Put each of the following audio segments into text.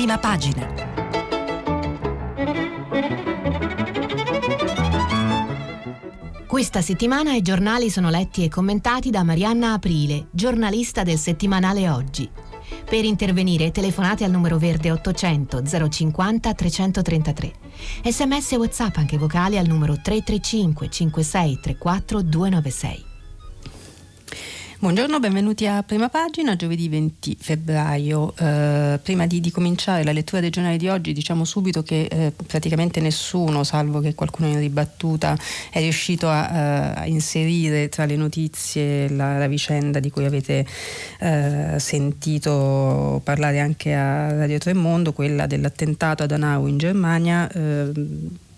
Prima pagina. Questa settimana i giornali sono letti e commentati da Marianna Aprile, giornalista del settimanale Oggi. Per intervenire telefonate al numero verde 800 050 333. Sms e WhatsApp anche vocali al numero 335 56 34 296. Buongiorno, benvenuti a Prima Pagina, giovedì 20 febbraio. Eh, prima di, di, cominciare la lettura dei giornali di oggi diciamo subito che eh, praticamente nessuno, salvo che qualcuno in ribattuta, è riuscito a, eh, a inserire tra le notizie la, la, vicenda di cui avete eh, sentito parlare anche a Radio Tremondo, quella dell'attentato ad Anau in Germania eh,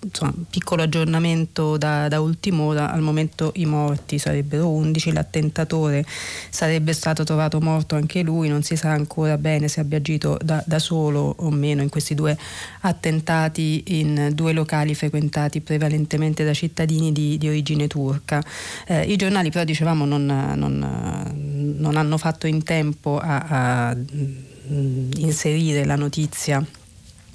insomma, piccolo aggiornamento da, da ultima ora, al momento i morti sarebbero 11, l'attentatore sarebbe stato trovato morto anche lui, non si sa ancora bene se abbia agito da, da solo o meno in questi due attentati in due locali frequentati prevalentemente da cittadini di, di origine turca. Eh, I giornali però dicevamo non, non, non hanno fatto in tempo a, a mm, inserire la notizia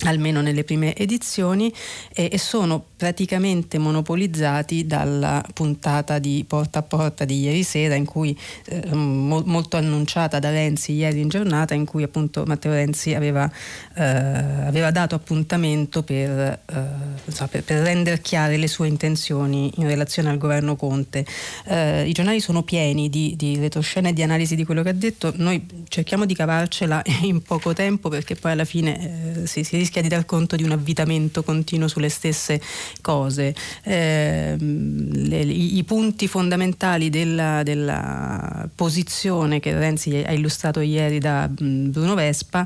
almeno nelle prime edizioni, e, e, sono praticamente monopolizzati dalla puntata di Porta a Porta di ieri sera, in cui, eh, mo, molto annunciata da Renzi ieri in giornata, in cui appunto Matteo Renzi aveva, eh, aveva dato appuntamento per, eh, so, per, per, rendere chiare le sue intenzioni in relazione al governo Conte. Eh, I giornali sono pieni di, di retroscena e di analisi di quello che ha detto, noi cerchiamo di cavarcela in poco tempo perché poi alla fine eh, si, si rischia di dar conto di un avvitamento continuo sulle stesse cose. Eh, le, i, punti fondamentali della, della posizione che Renzi ha illustrato ieri da Bruno Vespa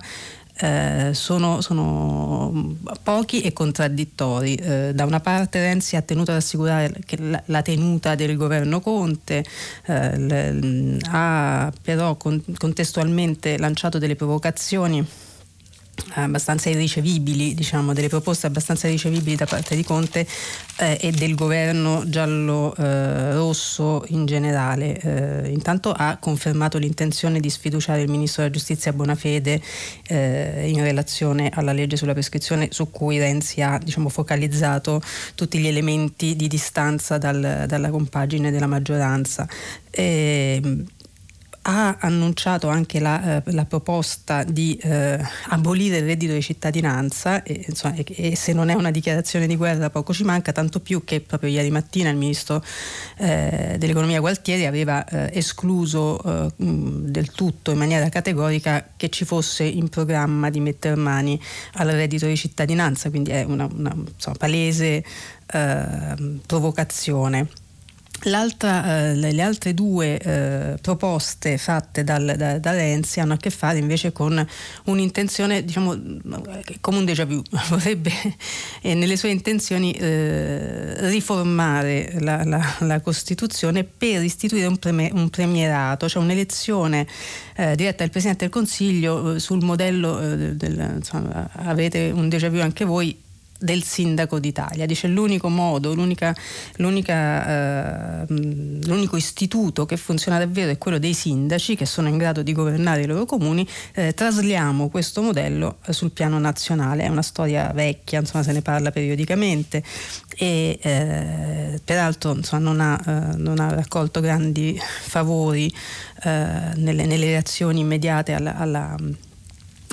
eh, sono, sono, pochi e contraddittori. Eh, da una parte Renzi ha tenuto ad assicurare la, la, tenuta del governo Conte, eh, le, ha però con, contestualmente lanciato delle provocazioni abbastanza irricevibili, diciamo, delle proposte abbastanza irricevibili da parte di Conte eh, e del governo giallo-rosso eh, in generale. Eh, intanto ha confermato l'intenzione di sfiduciare il ministro della giustizia Bonafede eh, in relazione alla legge sulla prescrizione su cui Renzi ha diciamo, focalizzato tutti gli elementi di distanza dal, dalla compagine della maggioranza. E, ehm, ha annunciato anche la, eh, la proposta di eh, abolire il reddito di cittadinanza e, insomma, e, e, se non è una dichiarazione di guerra poco ci manca, tanto più che proprio ieri mattina il ministro eh, dell'economia Gualtieri aveva eh, escluso eh, del tutto in maniera categorica che ci fosse in programma di mettere mani al reddito di cittadinanza, quindi è una, una insomma, palese eh, provocazione. Eh, le altre due eh, proposte fatte dal, da, da, Renzi hanno a che fare invece con un'intenzione, diciamo, come un déjà vu, vorrebbe eh, nelle sue intenzioni eh, riformare la, la, la, Costituzione per istituire un, preme, un premierato, cioè un'elezione eh, diretta del Presidente del Consiglio eh, sul modello del, insomma, avete un déjà vu anche voi del sindaco d'Italia. Dice l'unico modo, l'unica, l'unica, eh, l'unico istituto che funziona davvero è quello dei sindaci che sono in grado di governare i loro comuni. Eh, trasliamo questo modello eh, sul piano nazionale. È una storia vecchia, insomma, se ne parla periodicamente e eh, peraltro insomma, non, ha, eh, non, ha, raccolto grandi favori eh, nelle, nelle, reazioni immediate alla, alla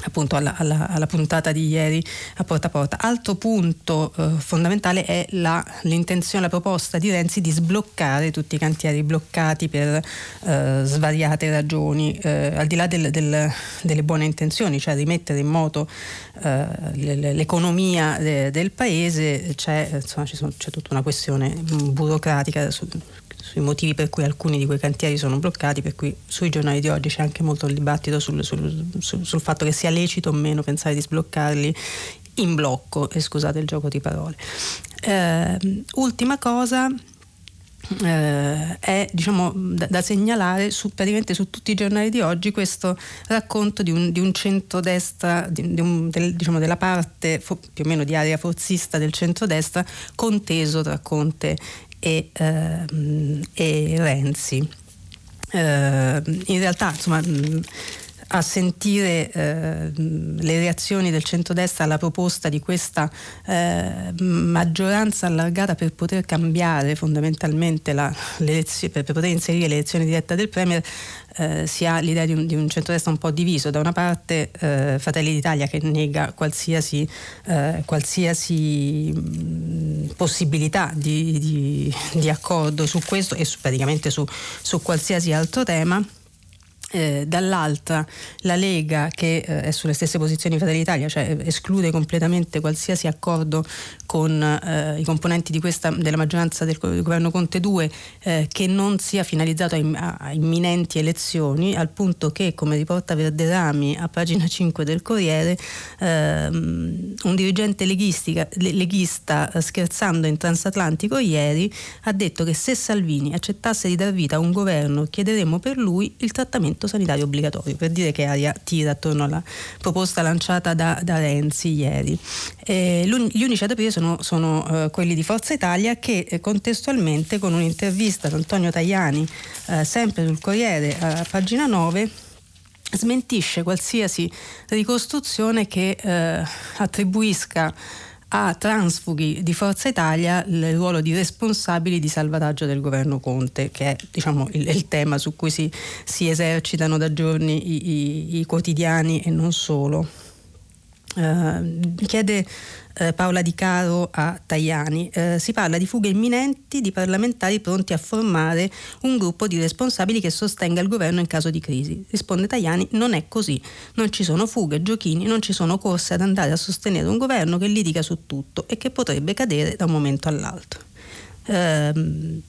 appunto alla, alla, alla, puntata di ieri a porta a porta. Altro punto eh, fondamentale è la, l'intenzione, la proposta di Renzi di sbloccare tutti i cantieri bloccati per eh, svariate ragioni, eh, al di là del, del, delle buone intenzioni, cioè rimettere in moto eh, l'economia de, del paese, c'è, insomma, c'è, tutta una questione burocratica sui motivi per cui alcuni di quei cantieri sono bloccati, per cui sui giornali di oggi c'è anche molto il dibattito sul, sul, sul, sul fatto che sia lecito o meno pensare di sbloccarli in blocco, e scusate il gioco di parole. Eh, ultima cosa, eh, è diciamo, da, da, segnalare su, praticamente su tutti i giornali di oggi questo racconto di un, di un centrodestra, di, di un, del, diciamo, della parte fo, più o meno di area forzista del centrodestra conteso tra Conte e, ehm, e Renzi. Eh, in realtà insomma, a sentire eh, le reazioni del centrodestra alla proposta di questa eh, maggioranza allargata per poter cambiare fondamentalmente la, per, poter inserire l'elezione diretta del Premier, eh, si ha l'idea di un, di un centrodestra un po' diviso. Da una parte eh, Fratelli d'Italia che nega qualsiasi, eh, qualsiasi mh, possibilità di, di, di, accordo su questo e su, praticamente su, su qualsiasi altro tema eh, dall'altra la Lega che eh, è sulle stesse posizioni di Fratelli d'Italia, cioè eh, esclude completamente qualsiasi accordo con eh, i componenti questa, della maggioranza del, del, governo Conte 2 eh, che non sia finalizzato a, a, imminenti elezioni, al punto che, come riporta Verderami a pagina 5 del Corriere, ehm, un dirigente leghista eh, scherzando in transatlantico ieri ha detto che se Salvini accettasse di dar vita a un governo chiederemo per lui il trattamento pacchetto sanitario obbligatorio, per dire che aria tira attorno alla proposta lanciata da, da Renzi ieri. Eh, gli unici ad aprire sono, sono eh, quelli di Forza Italia che eh, contestualmente con un'intervista ad Antonio Tajani, eh, sempre sul Corriere, a pagina 9, smentisce qualsiasi ricostruzione che eh, attribuisca a transfughi di Forza Italia il ruolo di responsabili di salvataggio del governo Conte, che è diciamo, il, il, tema su cui si, si, esercitano da giorni i, i, i quotidiani e non solo. Uh, chiede eh, Paola Di Caro a Tajani. Eh, si parla di fughe imminenti di parlamentari pronti a formare un gruppo di responsabili che sostenga il governo in caso di crisi. Risponde Tajani, non è così. Non ci sono fughe, giochini, non ci sono corse ad andare a sostenere un governo che litiga su tutto e che potrebbe cadere da un momento all'altro. Eh,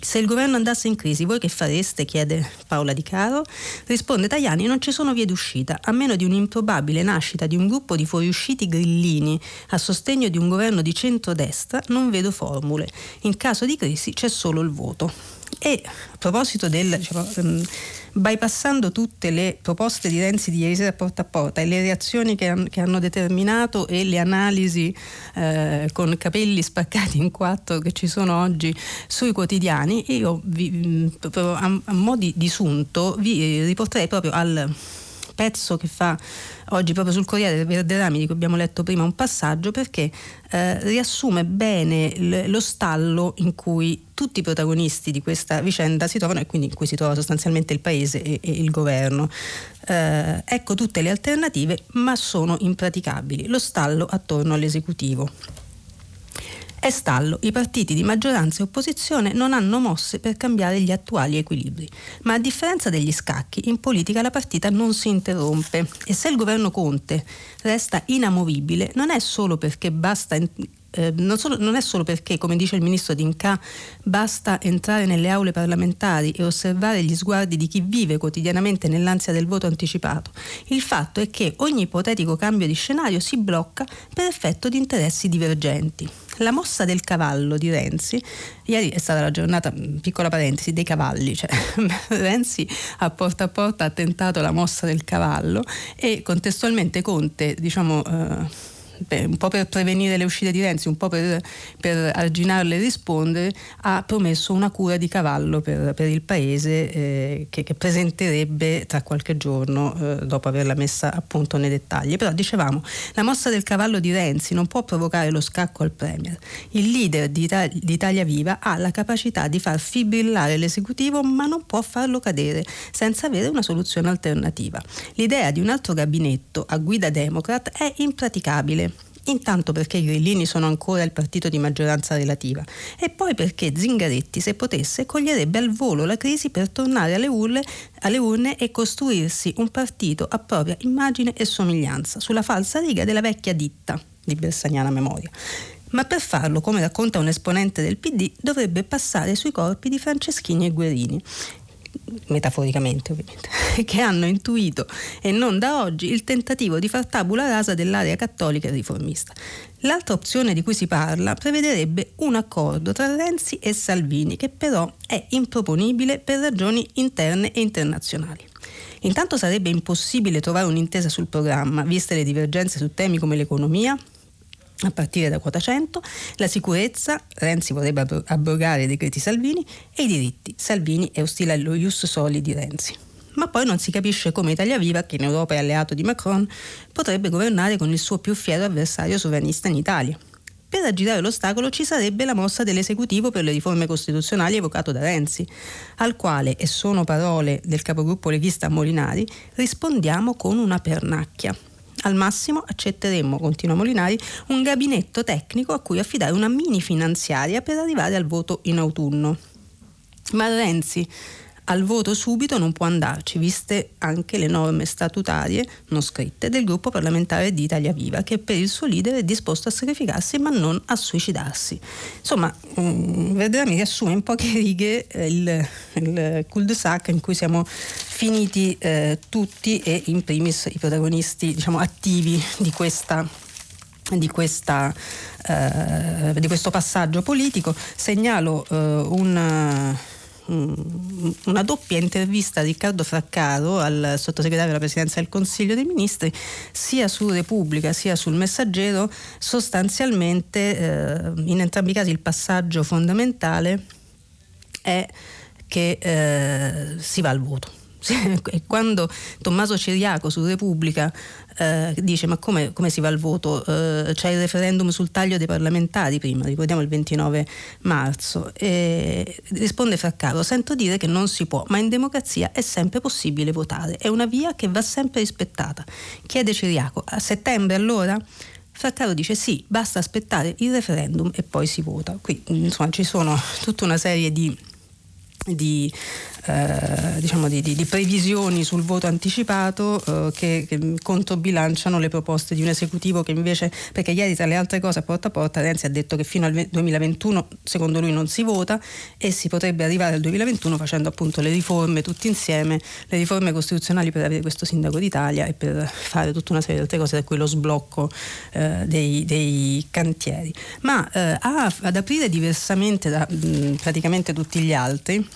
se il governo andasse in crisi, voi che fareste? chiede Paola Di Caro. Risponde Tajani: non ci sono vie d'uscita, a meno di un'improbabile nascita di un gruppo di fuoriusciti grillini a sostegno di un governo di centrodestra, non vedo formule. In caso di crisi c'è solo il voto. E a proposito del. Diciamo, bypassando tutte le proposte di Renzi di ieri sera porta a porta e le reazioni che, han, che hanno determinato e le analisi eh, con capelli spaccati in quattro che ci sono oggi sui quotidiani, io vi, a, a mo' di sunto vi riporterei proprio al pezzo che fa oggi proprio sul Corriere del Verderami di cui abbiamo letto prima un passaggio perché eh, riassume bene l- lo stallo in cui tutti i protagonisti di questa vicenda si trovano e quindi in cui si trova sostanzialmente il paese e, e il governo. Eh, ecco tutte le alternative ma sono impraticabili. Lo stallo attorno all'esecutivo. È stallo, i partiti di maggioranza e opposizione non hanno mosse per cambiare gli attuali equilibri, ma a differenza degli scacchi, in politica la partita non si interrompe e se il governo Conte resta inamovibile non è solo perché basta eh, non, solo, non, è solo perché, come dice il ministro D'Inca, basta entrare nelle aule parlamentari e osservare gli sguardi di chi vive quotidianamente nell'ansia del voto anticipato. Il fatto è che ogni ipotetico cambio di scenario si blocca per effetto di interessi divergenti. La mossa del cavallo di Renzi, ieri è stata la giornata, piccola parentesi, dei cavalli, cioè Renzi a porta a porta ha tentato la mossa del cavallo e contestualmente Conte, diciamo... Eh, un po' per prevenire le uscite di Renzi, un po' per, per arginarle e rispondere, ha promesso una cura di cavallo per, per il Paese eh, che, che, presenterebbe tra qualche giorno eh, dopo averla messa appunto nei dettagli. Però dicevamo, la mossa del cavallo di Renzi non può provocare lo scacco al Premier. Il leader di, di Italia Viva ha la capacità di far fibrillare l'esecutivo ma non può farlo cadere senza avere una soluzione alternativa. L'idea di un altro gabinetto a guida democrat è impraticabile intanto perché i grillini sono ancora il partito di maggioranza relativa e poi perché Zingaretti, se potesse, coglierebbe al volo la crisi per tornare alle urne, alle urne e costruirsi un partito a propria immagine e somiglianza, sulla falsa riga della vecchia ditta di Bersaniana memoria. Ma per farlo, come racconta un esponente del PD, dovrebbe passare sui corpi di Franceschini e Guerini metaforicamente ovviamente, che hanno intuito e non da oggi il tentativo di far tabula rasa dell'area cattolica e riformista. L'altra opzione di cui si parla prevederebbe un accordo tra Renzi e Salvini, che però è improponibile per ragioni interne e internazionali. Intanto sarebbe impossibile trovare un'intesa sul programma, viste le divergenze su temi come l'economia, a partire da quota 100, la sicurezza, Renzi vorrebbe abrogare i decreti Salvini, e i diritti, Salvini è ostile allo ius soli di Renzi. ma poi non si capisce come Italia Viva, che in Europa è alleato di Macron, potrebbe governare con il suo più fiero avversario sovranista in Italia. Per aggirare l'ostacolo ci sarebbe la mossa dell'esecutivo per le riforme costituzionali evocato da Renzi, al quale, e sono parole del capogruppo leghista Molinari, rispondiamo con una pernacchia. Al massimo accetteremmo, continua Molinari, un gabinetto tecnico a cui affidare una mini finanziaria per arrivare al voto in autunno. Ma Renzi al voto subito non può andarci, viste anche le norme statutarie non scritte del gruppo parlamentare di Italia Viva, che per il suo leader è disposto a sacrificarsi ma non a suicidarsi. Insomma, um, Verdera mi riassume in poche righe eh, il, il cul-de-sac in cui siamo finiti eh, tutti e in primis i protagonisti diciamo, attivi di questa di, questa, eh, di, questo passaggio politico. Segnalo eh, un una doppia intervista a Riccardo Fraccaro, al sottosegretario della Presidenza del Consiglio dei Ministri, sia su Repubblica sia sul Messaggero, sostanzialmente eh, in entrambi i casi il passaggio fondamentale è che eh, si va al voto. Quando Tommaso Ciriaco su Repubblica eh, dice ma come, come, si va al voto? Eh, c'è il referendum sul taglio dei parlamentari prima, ricordiamo il 29 marzo. E risponde Fraccaro, sento dire che non si può, ma in democrazia è sempre possibile votare, è una via che va sempre rispettata. Chiede Ciriaco, a settembre allora? Fraccaro dice sì, basta aspettare il referendum e poi si vota. Qui insomma ci sono tutta una serie di di, eh, diciamo di, di, di, previsioni sul voto anticipato eh, che, che, controbilanciano le proposte di un esecutivo che invece, perché ieri tra le altre cose a porta a porta Renzi ha detto che fino al 2021 secondo lui non si vota e si potrebbe arrivare al 2021 facendo appunto le riforme tutti insieme, le riforme costituzionali per avere questo sindaco d'Italia e per fare tutta una serie di altre cose, tra cui lo sblocco eh, dei, dei, cantieri. Ma eh, a, ad aprire diversamente da mh, praticamente tutti gli altri,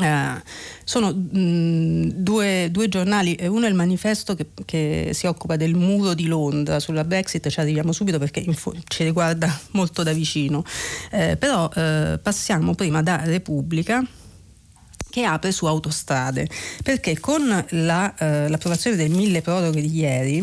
eh, sono mh, due, due, giornali, uno è il manifesto che, che, si occupa del muro di Londra sulla Brexit, ci arriviamo subito perché info, ci riguarda molto da vicino, eh, però eh, passiamo prima da Repubblica che apre su autostrade, perché con la, eh, l'approvazione del mille proroghe di ieri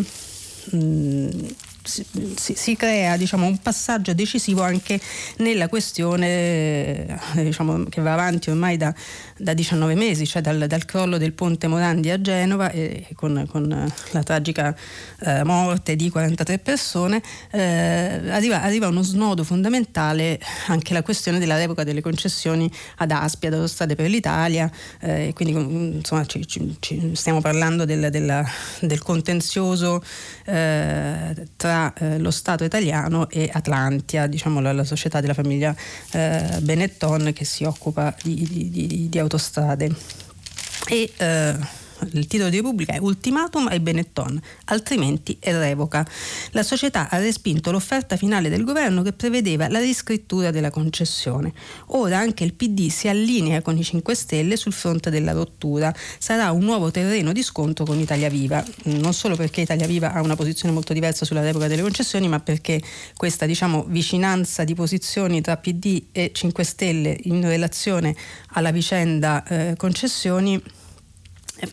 mh, si, si, crea diciamo, un passaggio decisivo anche nella questione eh, diciamo, che va avanti ormai da, da 19 mesi, cioè dal, dal, crollo del ponte Morandi a Genova e con, con la tragica eh, morte di 43 persone, eh, arriva, arriva, uno snodo fondamentale anche la questione della revoca delle concessioni ad Aspia, ad Autostrade per l'Italia, eh, quindi insomma ci, ci, ci stiamo parlando del, della, del contenzioso eh, tra eh, lo Stato italiano e Atlantia, diciamo la, la società della famiglia eh, Benetton che si occupa di, di, di, di autostrade. E, eh, il titolo di Repubblica è Ultimatum ai Benetton, altrimenti è revoca. La società ha respinto l'offerta finale del governo che prevedeva la riscrittura della concessione. Ora anche il PD si allinea con i 5 Stelle sul fronte della rottura. Sarà un nuovo terreno di scontro con Italia Viva, non solo perché Italia Viva ha una posizione molto diversa sulla revoca delle concessioni, ma perché questa diciamo, vicinanza di posizioni tra PD e 5 Stelle in relazione alla vicenda eh, concessioni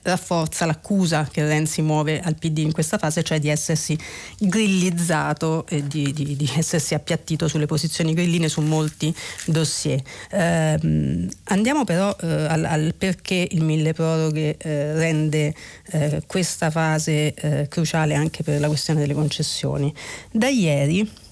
rafforza l'accusa che Renzi muove al PD in questa fase, cioè di essersi grillizzato e di, di, di essersi appiattito sulle posizioni grilline su molti dossier. Eh, andiamo però eh, al, al, perché il mille proroghe eh, rende eh, questa fase eh, cruciale anche per la questione delle concessioni. Da ieri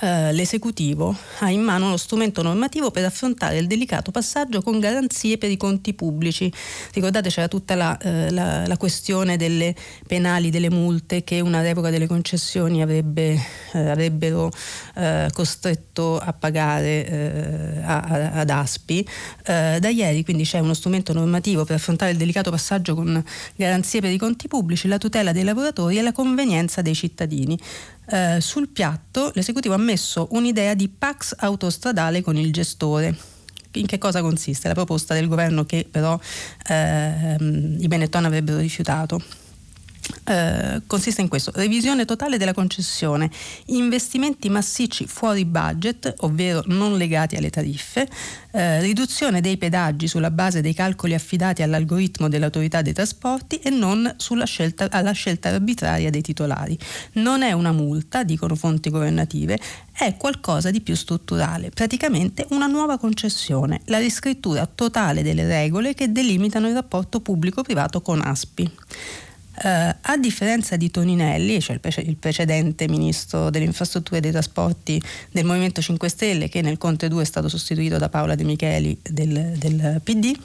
l'esecutivo ha in mano lo strumento normativo per affrontare il delicato passaggio con garanzie per i conti pubblici. Ricordate c'era tutta la, eh, la, la questione delle penali, delle multe che una revoca delle concessioni avrebbe, eh, avrebbero eh, costretto a pagare eh, a, a, ad ASPI. da ieri quindi c'è uno strumento normativo per affrontare il delicato passaggio con garanzie per i conti pubblici, la tutela dei lavoratori e la convenienza dei cittadini. Eh, sul piatto l'esecutivo ha messo un'idea di Pax autostradale con il gestore. In che cosa consiste? La proposta del governo che però ehm, i Benetton avrebbero rifiutato. Eh, consiste in questo, revisione totale della concessione, investimenti massicci fuori budget, ovvero non legati alle tariffe, eh, riduzione dei pedaggi sulla base dei calcoli affidati all'algoritmo dell'autorità dei trasporti e non scelta, alla scelta arbitraria dei titolari. Non è una multa, dicono fonti governative, è qualcosa di più strutturale, praticamente una nuova concessione, la riscrittura totale delle regole che delimitano il rapporto pubblico-privato con ASPI. Uh, a differenza di Toninelli, cioè il, pre- il, precedente ministro delle infrastrutture e dei trasporti del Movimento 5 Stelle, che nel Conte 2 è stato sostituito da Paola De Micheli del, del PD,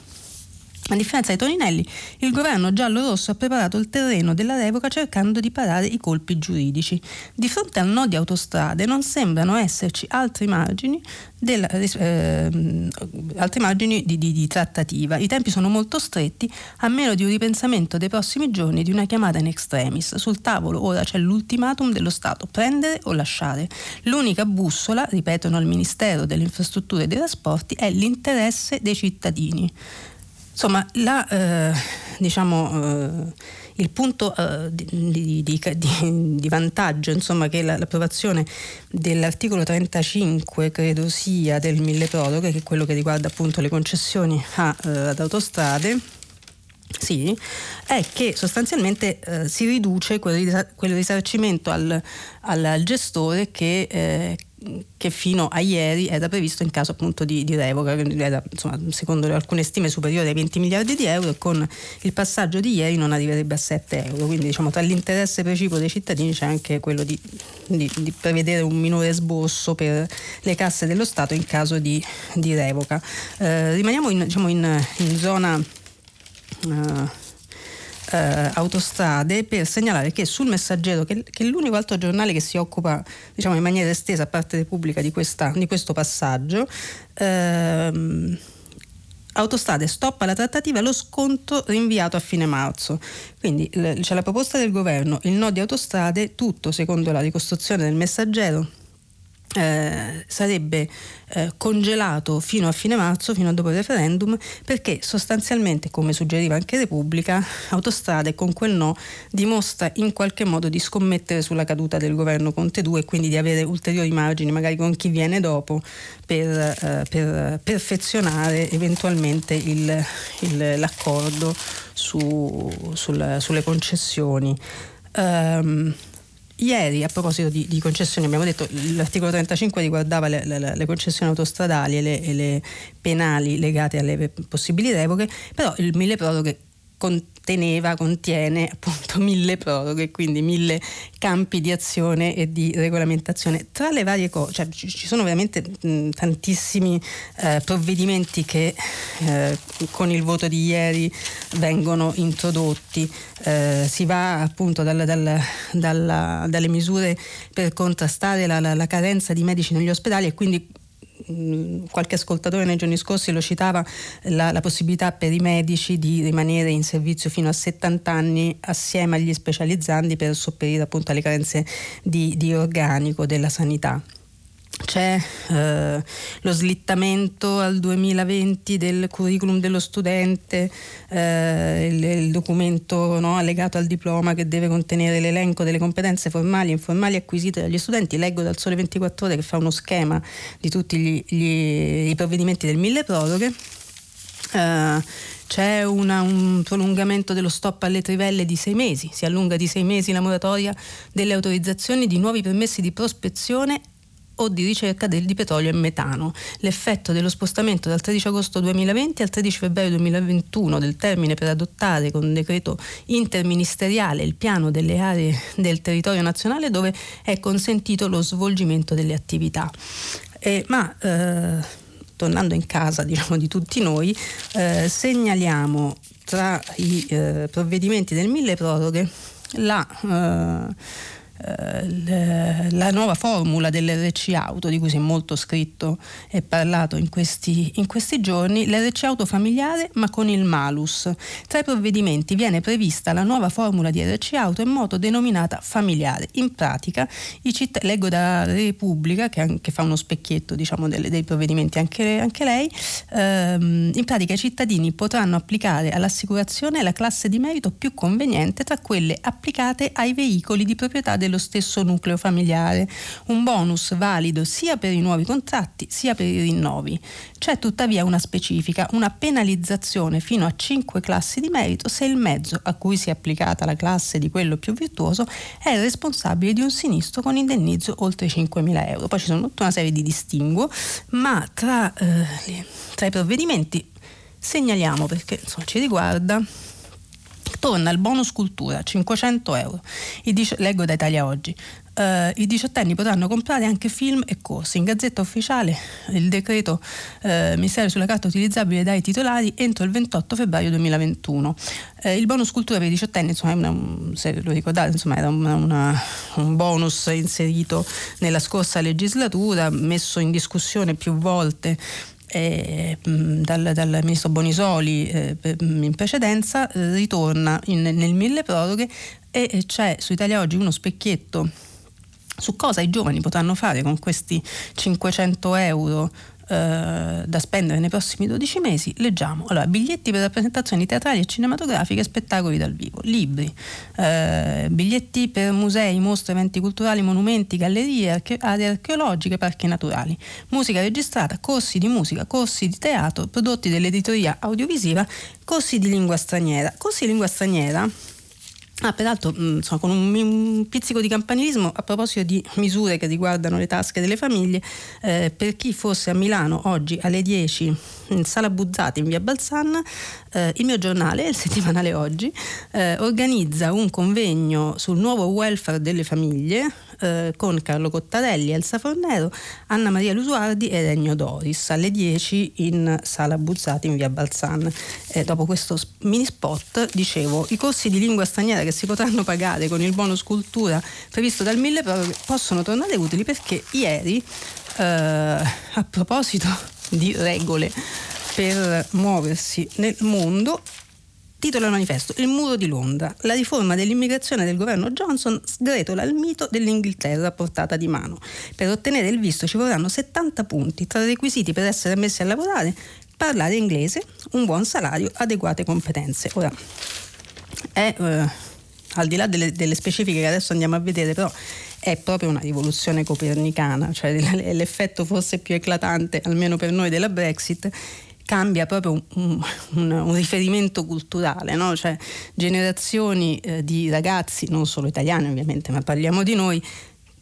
a differenza di Toninelli, il governo giallo-rosso ha preparato il terreno della revoca cercando di parare i colpi giuridici. Di fronte al no di autostrade non sembrano esserci altri margini, della, eh, altri margini di, di, di, trattativa. I tempi sono molto stretti, a meno di un ripensamento dei prossimi giorni di una chiamata in extremis. Sul tavolo ora c'è l'ultimatum dello Stato, prendere o lasciare. L'unica bussola, ripetono al Ministero delle Infrastrutture e dei Trasporti, è l'interesse dei cittadini. Insomma, la, eh, diciamo, eh, il punto eh, di, di, di, di, vantaggio insomma, che la, l'approvazione dell'articolo 35 credo sia del mille proroghe, che è quello che riguarda appunto le concessioni a, eh, ad autostrade, sì, è che sostanzialmente eh, si riduce quel, risarcimento al, al, al, gestore che, eh, che fino a ieri era previsto in caso appunto di, di revoca, era insomma, secondo alcune stime superiore ai 20 miliardi di euro e con il passaggio di ieri non arriverebbe a 7 euro, quindi diciamo tra l'interesse precipuo dei cittadini c'è anche quello di, di, di prevedere un minore sborso per le casse dello Stato in caso di, revoca. Eh, rimaniamo in, diciamo, in, in zona... Uh, eh, autostrade per segnalare che sul Messaggero, che, che, è l'unico altro giornale che si occupa diciamo, in maniera estesa a parte Repubblica di, questa, di questo passaggio, ehm, Autostrade stoppa la trattativa, lo sconto rinviato a fine marzo. Quindi c'è la proposta del governo, il no di autostrade, tutto secondo la ricostruzione del messaggero eh, sarebbe eh, congelato fino a fine marzo, fino a dopo il referendum, perché sostanzialmente, come suggeriva anche Repubblica, Autostrade con quel no dimostra in qualche modo di scommettere sulla caduta del governo Conte 2 e quindi di avere ulteriori margini, magari con chi viene dopo, per, eh, per perfezionare eventualmente il, il, l'accordo su, sul, sulle concessioni. Um, Ieri, a proposito di, di, concessioni, abbiamo detto che l'articolo 35 riguardava le, le, le concessioni autostradali e le, e le, penali legate alle possibili revoche, però il mille proroghe conteneva, contiene appunto mille proroghe, quindi mille campi di azione e di regolamentazione. Tra le varie cose, cioè, ci sono veramente mh, tantissimi eh, provvedimenti che eh, con il voto di ieri vengono introdotti. Eh, si va appunto dal, dal, dalla, dalle misure per contrastare la, la, la carenza di medici negli ospedali e quindi qualche ascoltatore nei giorni scorsi lo citava, la, la, possibilità per i medici di rimanere in servizio fino a 70 anni assieme agli specializzanti per sopperire appunto alle carenze di, di organico della sanità c'è eh, lo slittamento al 2020 del curriculum dello studente, eh, il, il, documento no, allegato al diploma che deve contenere l'elenco delle competenze formali e informali acquisite dagli studenti. Leggo dal Sole 24 ore che fa uno schema di tutti gli, gli, i provvedimenti del mille proroghe. Eh, c'è una, un prolungamento dello stop alle trivelle di sei mesi, si allunga di sei mesi la moratoria delle autorizzazioni di nuovi permessi di prospezione o di ricerca del, di petrolio e metano. L'effetto dello spostamento dal 13 agosto 2020 al 13 febbraio 2021 del termine per adottare con un decreto interministeriale il piano delle aree del territorio nazionale dove è consentito lo svolgimento delle attività. Eh, ma eh, tornando in casa diciamo, di tutti noi, eh, segnaliamo tra i eh, provvedimenti del mille proroghe la eh, la nuova formula dell'RC auto di cui si è molto scritto e parlato in questi, in questi giorni, l'RC auto familiare ma con il malus. Tra i provvedimenti viene prevista la nuova formula di RC auto in modo denominata familiare. In pratica, citt- leggo da Repubblica, che, anche, fa uno specchietto diciamo, delle, dei provvedimenti anche, anche lei, ehm, in pratica i cittadini potranno applicare all'assicurazione la classe di merito più conveniente tra quelle applicate ai veicoli di proprietà dello stesso nucleo familiare, un bonus valido sia per i nuovi contratti sia per i rinnovi. C'è tuttavia una specifica, una penalizzazione fino a 5 classi di merito se il mezzo a cui si è applicata la classe di quello più virtuoso è responsabile di un sinistro con indennizzo oltre 5.000 euro. Poi ci sono tutta una serie di distinguo, ma tra, eh, tra i provvedimenti segnaliamo perché insomma, ci riguarda torna il bonus cultura 500 euro dici- leggo da Italia Oggi Uh, i diciottenni potranno comprare anche film e corsi. In gazzetta ufficiale il decreto uh, Ministero sulla carta utilizzabile dai titolari entro il 28 febbraio 2021. Uh, il bonus cultura per i diciottenni, insomma, una, se lo ricordate, insomma, era una, una, un bonus inserito nella scorsa legislatura, messo in discussione più volte eh, dal, dal, ministro Bonisoli eh, in precedenza, eh, ritorna in, nel mille proroghe e c'è su Italia Oggi uno specchietto su cosa i giovani potranno fare con questi 500 euro eh, da spendere nei prossimi 12 mesi, leggiamo. Allora, biglietti per rappresentazioni teatrali e cinematografiche spettacoli dal vivo, libri, eh, biglietti per musei, mostre, eventi culturali, monumenti, gallerie, arche- aree archeologiche, parchi naturali, musica registrata, corsi di musica, corsi di teatro, prodotti dell'editoria audiovisiva, corsi di lingua straniera. Corsi di lingua straniera Ah, peraltro, mm, insomma, con un, pizzico di campanilismo, a proposito di misure che riguardano le tasche delle famiglie, eh, per chi fosse a Milano oggi alle 10 in Sala Buzzati in via Balzan, eh, il mio giornale, il settimanale Oggi, eh, organizza un convegno sul nuovo welfare delle famiglie eh, con Carlo Cottarelli, Elsa Fornero, Anna Maria Lusuardi e Regno Doris alle 10 in Sala Buzzati in via Balzan. dopo questo mini spot, dicevo, i corsi di lingua straniera che si potranno pagare con il bonus cultura previsto dal 1000 possono tornare utili perché ieri, eh, a proposito di regole per muoversi nel mondo, Titolo del manifesto: Il muro di Londra. La riforma dell'immigrazione del governo Johnson sgretola il mito dell'Inghilterra a portata di mano. Per ottenere il visto ci vorranno 70 punti, tra i requisiti per essere ammessi a lavorare, parlare inglese, un buon salario, adeguate competenze. Ora, è, eh, al di là delle, delle specifiche che adesso andiamo a vedere, però è proprio una rivoluzione copernicana, cioè l'effetto forse più eclatante, almeno per noi, della Brexit cambia proprio un, un, un riferimento culturale, no? cioè generazioni eh, di ragazzi, non solo italiani ovviamente, ma parliamo di noi,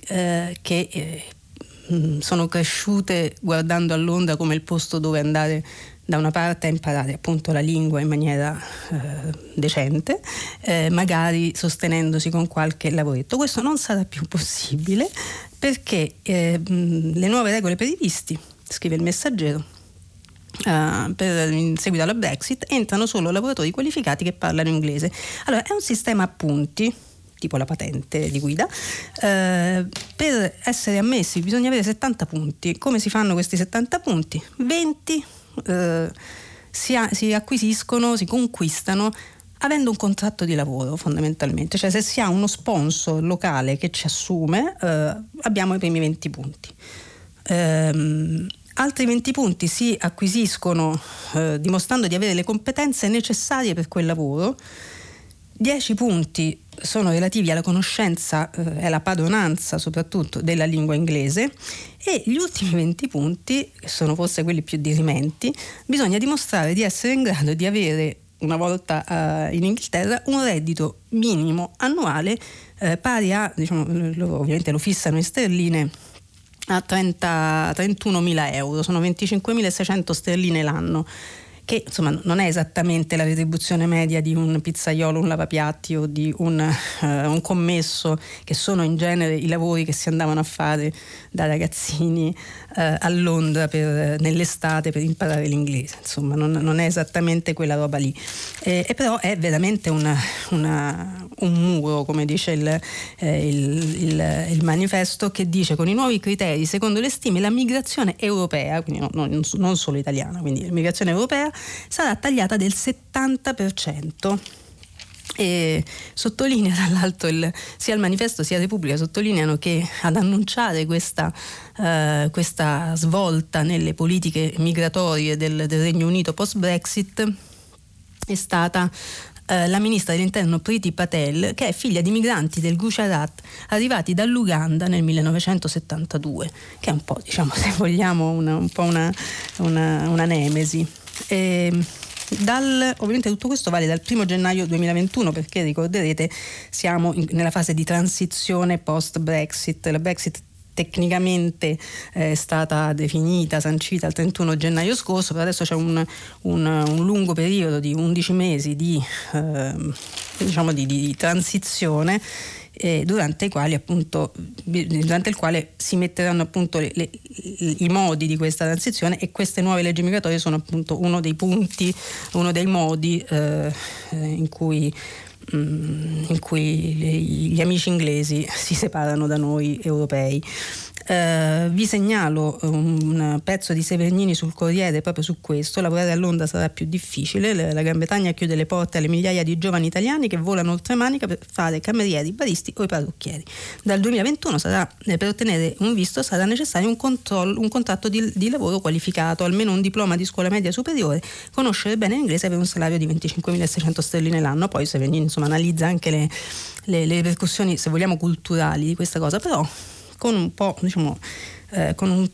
eh, che eh, sono cresciute guardando a Londra come il posto dove andare da una parte a imparare appunto la lingua in maniera eh, decente, eh, magari sostenendosi con qualche lavoretto. Questo non sarà più possibile perché eh, le nuove regole per i visti, scrive il messaggero, Uh, per, in seguito alla Brexit entrano solo lavoratori qualificati che parlano inglese. Allora è un sistema a punti tipo la patente di guida, uh, per essere ammessi bisogna avere 70 punti. Come si fanno questi 70 punti? 20 uh, si, ha, si acquisiscono, si conquistano avendo un contratto di lavoro fondamentalmente, cioè se si ha uno sponsor locale che ci assume abbiamo i primi 20 punti. Um, Altri 20 punti si acquisiscono eh, dimostrando di avere le competenze necessarie per quel lavoro. 10 punti sono relativi alla conoscenza e eh, alla padronanza soprattutto della lingua inglese e gli ultimi 20 punti, che sono forse quelli più dirimenti, bisogna dimostrare di essere in grado di avere una volta uh, in Inghilterra un reddito minimo annuale uh, pari a, diciamo, lo, ovviamente lo fissano in sterline, a 30, 31 mila euro, sono 25.600 sterline l'anno che insomma non è esattamente la retribuzione media di un pizzaiolo, un lavapiatti o di un, uh, un commesso, che sono in genere i lavori che si andavano a fare da ragazzini uh, a Londra per, nell'estate per imparare l'inglese, insomma non, non, è esattamente quella roba lì, eh, e però è veramente una, una, un muro, come dice il, eh, il, il, il, manifesto, che dice con i nuovi criteri, secondo le stime, la migrazione europea, quindi no, no, non solo italiana, quindi la migrazione europea sarà tagliata del 70%. E sottolinea tra l'altro il, sia il manifesto sia Repubblica sottolineano che ad annunciare questa, uh, questa svolta nelle politiche migratorie del, del Regno Unito post Brexit è stata Uh, la ministra dell'interno Priti Patel, che è figlia di migranti del Gujarat arrivati dall'Uganda nel 1972, che è un po', diciamo, se vogliamo, una, un po' una, una, una nemesi. E, dal, ovviamente tutto questo vale dal 1 gennaio 2021 perché ricorderete siamo in, nella fase di transizione post Brexit. La Brexit tecnicamente eh, è stata definita, sancita il 31 gennaio scorso, però adesso c'è un, un, un lungo periodo di 11 mesi di, eh, diciamo di, di transizione eh, durante, appunto, durante il quale si metteranno appunto le, le, i modi di questa transizione e queste nuove leggi migratorie sono appunto uno dei punti, uno dei modi eh, in cui mm, in cui gli amici inglesi si separano da noi europei. Eh, vi segnalo un pezzo di Severnini sul Corriere proprio su questo. Lavorare a Londra sarà più difficile. La Gran Bretagna chiude le porte alle migliaia di giovani italiani che volano oltre Manica per fare camerieri, baristi o i parrucchieri. Dal 2021 sarà, eh, per ottenere un visto sarà necessario un, controllo, un contratto di, di, lavoro qualificato, almeno un diploma di scuola media superiore, conoscere bene l'inglese per un salario di 25.600 sterline l'anno. Poi Severnini insomma, analizza anche le, le, le ripercussioni, se vogliamo, culturali di questa cosa, però con un po', diciamo, eh, con un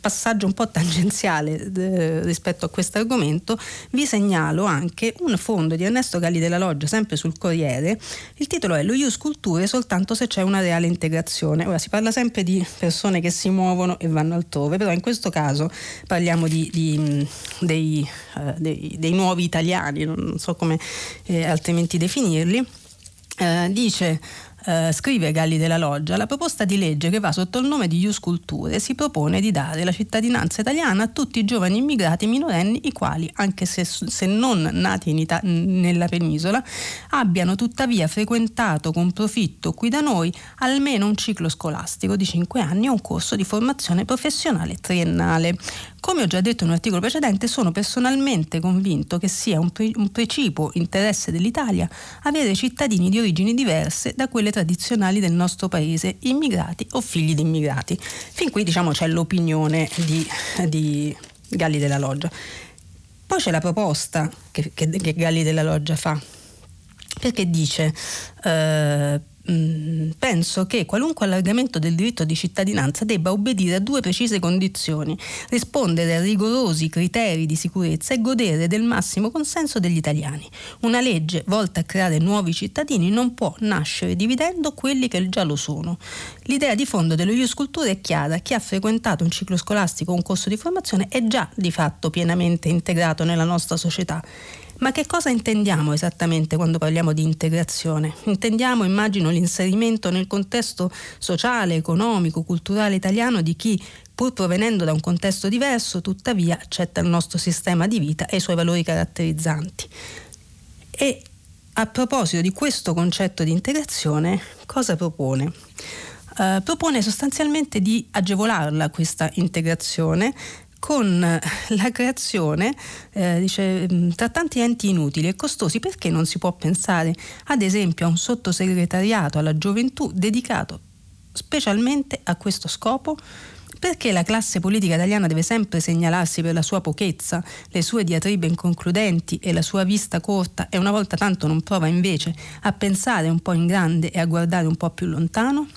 passaggio un po' tangenziale eh, rispetto a questo argomento, vi segnalo anche un fondo di Ernesto Galli della Loggia, sempre sul Corriere. Il titolo è Lo Ius Culture soltanto se c'è una reale integrazione. Ora si parla sempre di persone che si muovono e vanno altrove, però in questo caso parliamo di, di, dei, uh, dei, dei, nuovi italiani, non so come eh, altrimenti definirli. Uh, dice eh, scrive Galli della Loggia, la proposta di legge che va sotto il nome di Ius Culture si propone di dare la cittadinanza italiana a tutti i giovani immigrati minorenni i quali, anche se, se non nati Ita- nella penisola, abbiano tuttavia frequentato con profitto qui da noi almeno un ciclo scolastico di 5 anni o un corso di formazione professionale triennale. Come ho già detto in un articolo precedente, sono personalmente convinto che sia un, pre- un precipuo interesse dell'Italia avere cittadini di origini diverse da quelle tradizionali del nostro paese, immigrati o figli di immigrati. Fin qui diciamo c'è l'opinione di, di Galli della Loggia. Poi c'è la proposta che, che, che Galli della Loggia fa, perché dice eh, Mm, penso che qualunque allargamento del diritto di cittadinanza debba obbedire a due precise condizioni, rispondere a rigorosi criteri di sicurezza e godere del massimo consenso degli italiani. Una legge volta a creare nuovi cittadini non può nascere dividendo quelli che già lo sono. L'idea di fondo dello Ius Cultura è chiara, chi ha frequentato un ciclo scolastico o un corso di formazione è già di fatto pienamente integrato nella nostra società ma che cosa intendiamo esattamente quando parliamo di integrazione? Intendiamo, immagino, l'inserimento nel contesto sociale, economico, culturale italiano di chi, pur provenendo da un contesto diverso, tuttavia accetta il nostro sistema di vita e i suoi valori caratterizzanti. E a proposito di questo concetto di integrazione, cosa propone? Uh, propone sostanzialmente di agevolarla questa integrazione con la creazione, eh, dice, mm, tra tanti enti inutili e costosi, perché non si può pensare ad esempio a un sottosegretariato alla gioventù dedicato specialmente a questo scopo? Perché la classe politica italiana deve sempre segnalarsi per la sua pochezza, le sue diatribe inconcludenti e la sua vista corta e una volta tanto non prova invece a pensare un po' in grande e a guardare un po' più lontano?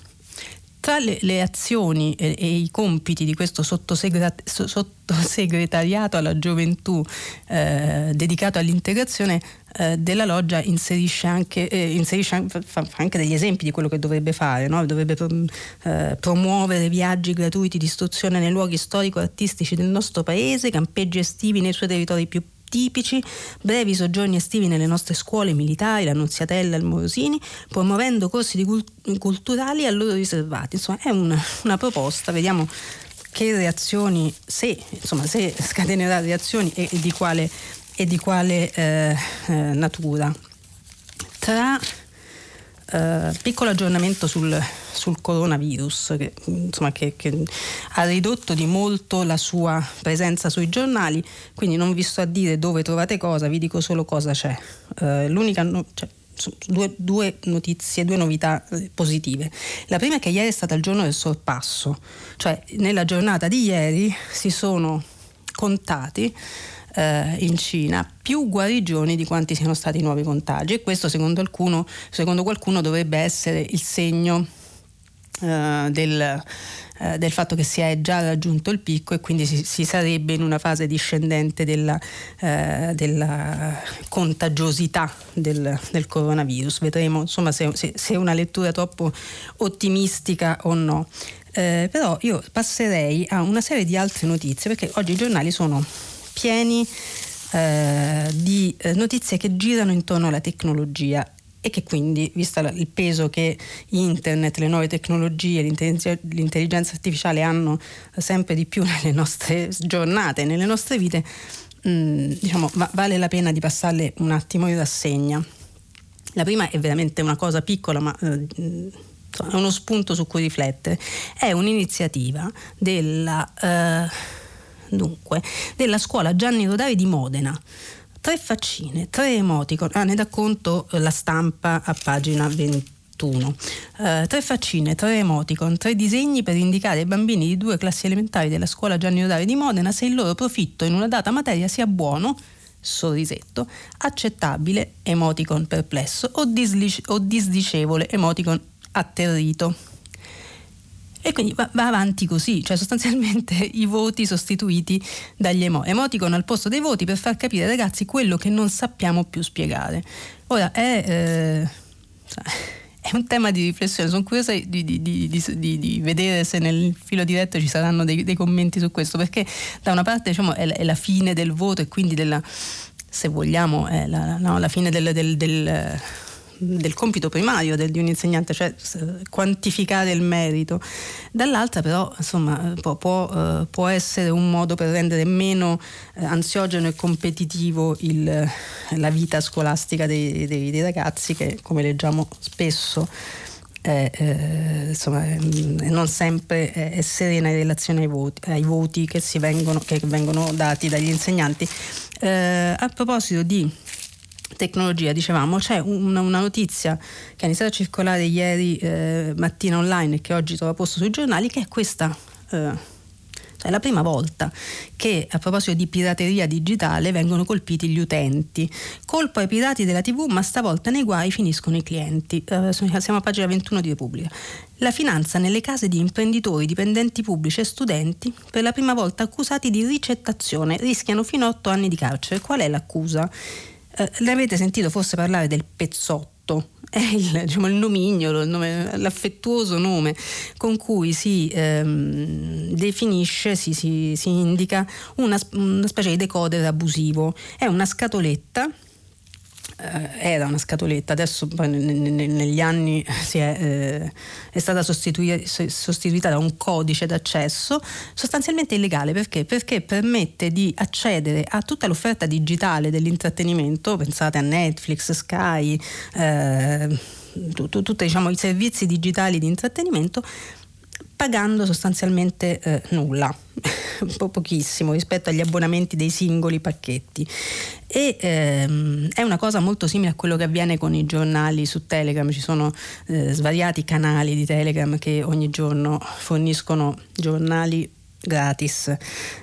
Tra le, le azioni e, e, i compiti di questo sottosegretariato alla gioventù eh, dedicato all'integrazione eh, della loggia inserisce anche, eh, inserisce fa, anche, degli esempi di quello che dovrebbe fare, no? dovrebbe eh, promuovere viaggi gratuiti di istruzione nei luoghi storico-artistici del nostro paese, campeggi estivi nei suoi territori più tipici, brevi soggiorni estivi nelle nostre scuole militari, la Nunziatella, il Morosini, promuovendo corsi cult- culturali a loro riservati. Insomma, è una, una proposta, vediamo che reazioni, se, insomma, se scatenerà reazioni e, e di quale, e di quale eh, eh, natura. Tra eh, piccolo aggiornamento sul, sul coronavirus, che, insomma, che, che, ha ridotto di molto la sua presenza sui giornali, quindi non vi sto a dire dove trovate cosa, vi dico solo cosa c'è. Uh, l'unica no, cioè, Due, due, notizie, due novità eh, positive. La prima è che ieri è stato il giorno del sorpasso, cioè nella giornata di ieri si sono contati eh, in Cina più guarigioni di quanti siano stati i nuovi contagi e questo secondo, alcuno, secondo qualcuno dovrebbe essere il segno eh, del, eh, del, fatto che si è già raggiunto il picco e quindi si, si sarebbe in una fase discendente della, eh, della contagiosità del, del, coronavirus. Vedremo insomma, se, se, è una lettura troppo ottimistica o no. Eh, però io passerei a una serie di altre notizie perché oggi i giornali sono pieni eh, di eh, notizie che girano intorno alla tecnologia e che quindi, visto il peso che internet, le nuove tecnologie, l'intelligenza artificiale hanno sempre di più nelle nostre giornate, nelle nostre vite, mh, mm, diciamo, vale la pena di passarle un attimo in rassegna. La prima è veramente una cosa piccola, ma eh, è uno spunto su cui riflettere. È un'iniziativa della... Eh, dunque, della scuola Gianni Rodari di Modena. Tre faccine, tre emoticon, ah, ne dà conto eh, la stampa a pagina 21. Uh, eh, tre faccine, tre emoticon, tre disegni per indicare ai bambini di due classi elementari della scuola Gianni Rodari di Modena se il loro profitto in una data materia sia buono, sorrisetto, accettabile, emoticon perplesso o, dislic- o disdicevole, emoticon atterrito. E quindi va, va, avanti così, cioè sostanzialmente i voti sostituiti dagli emo- emoticon al posto dei voti per far capire ai ragazzi quello che non sappiamo più spiegare. Ora è... Eh, è un tema di riflessione, sono curiosa di, di, di, di, vedere se nel filo diretto ci saranno dei, dei commenti su questo, perché da una parte diciamo, è, è, la fine del voto e quindi della, se vogliamo, è la, no, la fine del, del, del del compito primario del, di un insegnante, cioè quantificare il merito. Dall'altra però insomma, può, può, uh, può essere un modo per rendere meno uh, ansiogeno e competitivo il, la vita scolastica dei, dei, dei, ragazzi che come leggiamo spesso è, eh, insomma, non sempre è, serena in relazione ai voti, ai voti che, vengono, che, vengono, dati dagli insegnanti. Eh, a proposito di tecnologia, dicevamo, c'è una, una, notizia che ha iniziato a circolare ieri eh, mattina online e che oggi trova posto sui giornali, che è questa. Eh, è la prima volta che a proposito di pirateria digitale vengono colpiti gli utenti. Colpo ai pirati della TV, ma stavolta nei guai finiscono i clienti. Eh, siamo a pagina 21 di Repubblica. La finanza nelle case di imprenditori, dipendenti pubblici e studenti, per la prima volta accusati di ricettazione, rischiano fino a 8 anni di carcere. Qual è l'accusa? Eh, l'avete sentito forse parlare del pezzotto? È il, diciamo, il nomignolo, il nome, l'affettuoso nome con cui si ehm, definisce, si, si, si indica una, una specie di decoder abusivo. È una scatoletta era una scatoletta, adesso negli anni è, eh, è, stata sostituita, sostituita, da un codice d'accesso sostanzialmente illegale perché? perché permette di accedere a tutta l'offerta digitale dell'intrattenimento, pensate a Netflix, Sky, eh, tutti diciamo, i servizi digitali di intrattenimento pagando sostanzialmente eh, nulla, po- pochissimo rispetto agli abbonamenti dei singoli pacchetti. E ehm, è una cosa molto simile a quello che avviene con i giornali su Telegram, ci sono eh, svariati canali di Telegram che ogni giorno forniscono giornali gratis.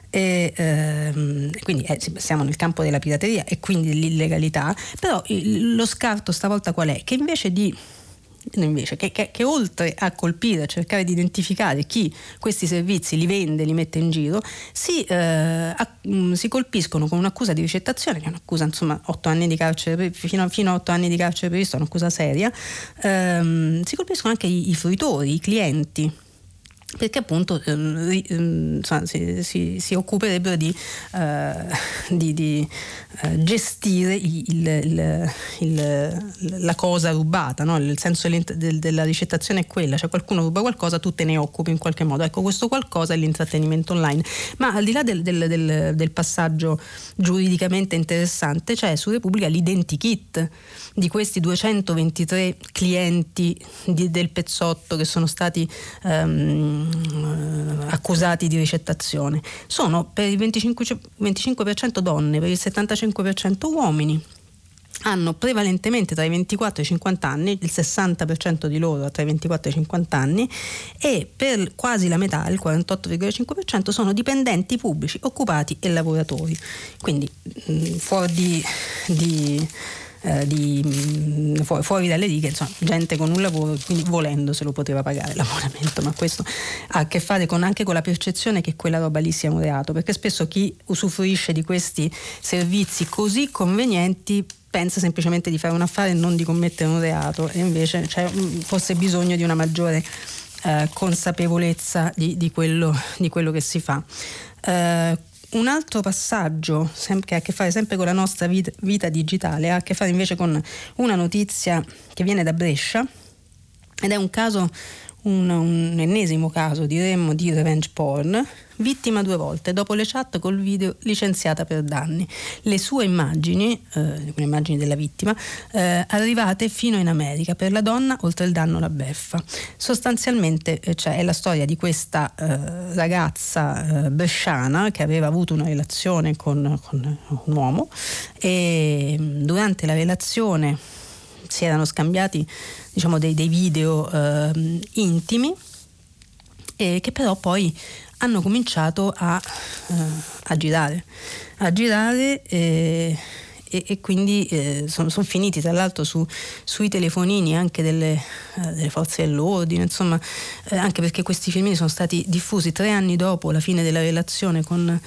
E, ehm, quindi eh, siamo nel campo della pirateria e quindi dell'illegalità, però il, lo scarto stavolta qual è? Che invece di invece che, che, che, oltre a colpire, a cercare di identificare chi questi servizi li vende, li mette in giro, si, eh, a, mm, si colpiscono con un'accusa di ricettazione, che è un'accusa insomma 8 anni di carcere, fino fino a 8 anni di carcere previsto, è un'accusa seria, ehm, si colpiscono anche i, i fruitori, i clienti perché appunto eh, si, si, si, occuperebbero di, eh, di, di eh, gestire il, il, il, la cosa rubata, no? il senso del, della ricettazione è quella, cioè qualcuno ruba qualcosa, tu te ne occupi in qualche modo, ecco questo qualcosa è l'intrattenimento online, ma al di là del, del, del passaggio giuridicamente interessante c'è su Repubblica l'identikit di questi 223 clienti di, del Pezzotto che sono stati um, accusati di ricettazione. Sono per il 25%, 25% donne, per il 75% uomini hanno prevalentemente tra i 24 e i 50 anni, il 60% di loro tra i 24 e i 50 anni e per quasi la metà, il 48,5% sono dipendenti pubblici, occupati e lavoratori. Quindi mh, fuori di, di eh, di, mm, fuori, fuori, dalle righe, insomma, gente con un lavoro, quindi volendo se lo poteva pagare l'abbonamento, ma questo ha a che fare con, anche con la percezione che quella roba lì sia un reato, perché spesso chi usufruisce di questi servizi così convenienti pensa semplicemente di fare un affare e non di commettere un reato e invece c'è forse bisogno di una maggiore eh, consapevolezza di, di, quello, di, quello, che si fa. Eh, un altro passaggio che ha a che fare sempre con la nostra vita, digitale ha a che fare invece con una notizia che viene da Brescia ed è un caso un, un, ennesimo caso diremmo di revenge porn, vittima due volte, dopo le chat col video licenziata per danni. Le sue immagini, eh, le immagini della vittima, eh, arrivate fino in America, per la donna oltre il danno la beffa. Sostanzialmente eh, cioè, è la storia di questa eh, ragazza eh, bresciana che aveva avuto una relazione con, con un uomo e durante la relazione si erano scambiati diciamo, dei, dei video eh, intimi e che però poi hanno cominciato a, eh, a girare, a girare eh, e, e, quindi eh, sono, sono, finiti tra l'altro su, sui telefonini anche delle, eh, delle forze dell'ordine, insomma, eh, anche perché questi filmini sono stati diffusi tre anni dopo la fine della relazione con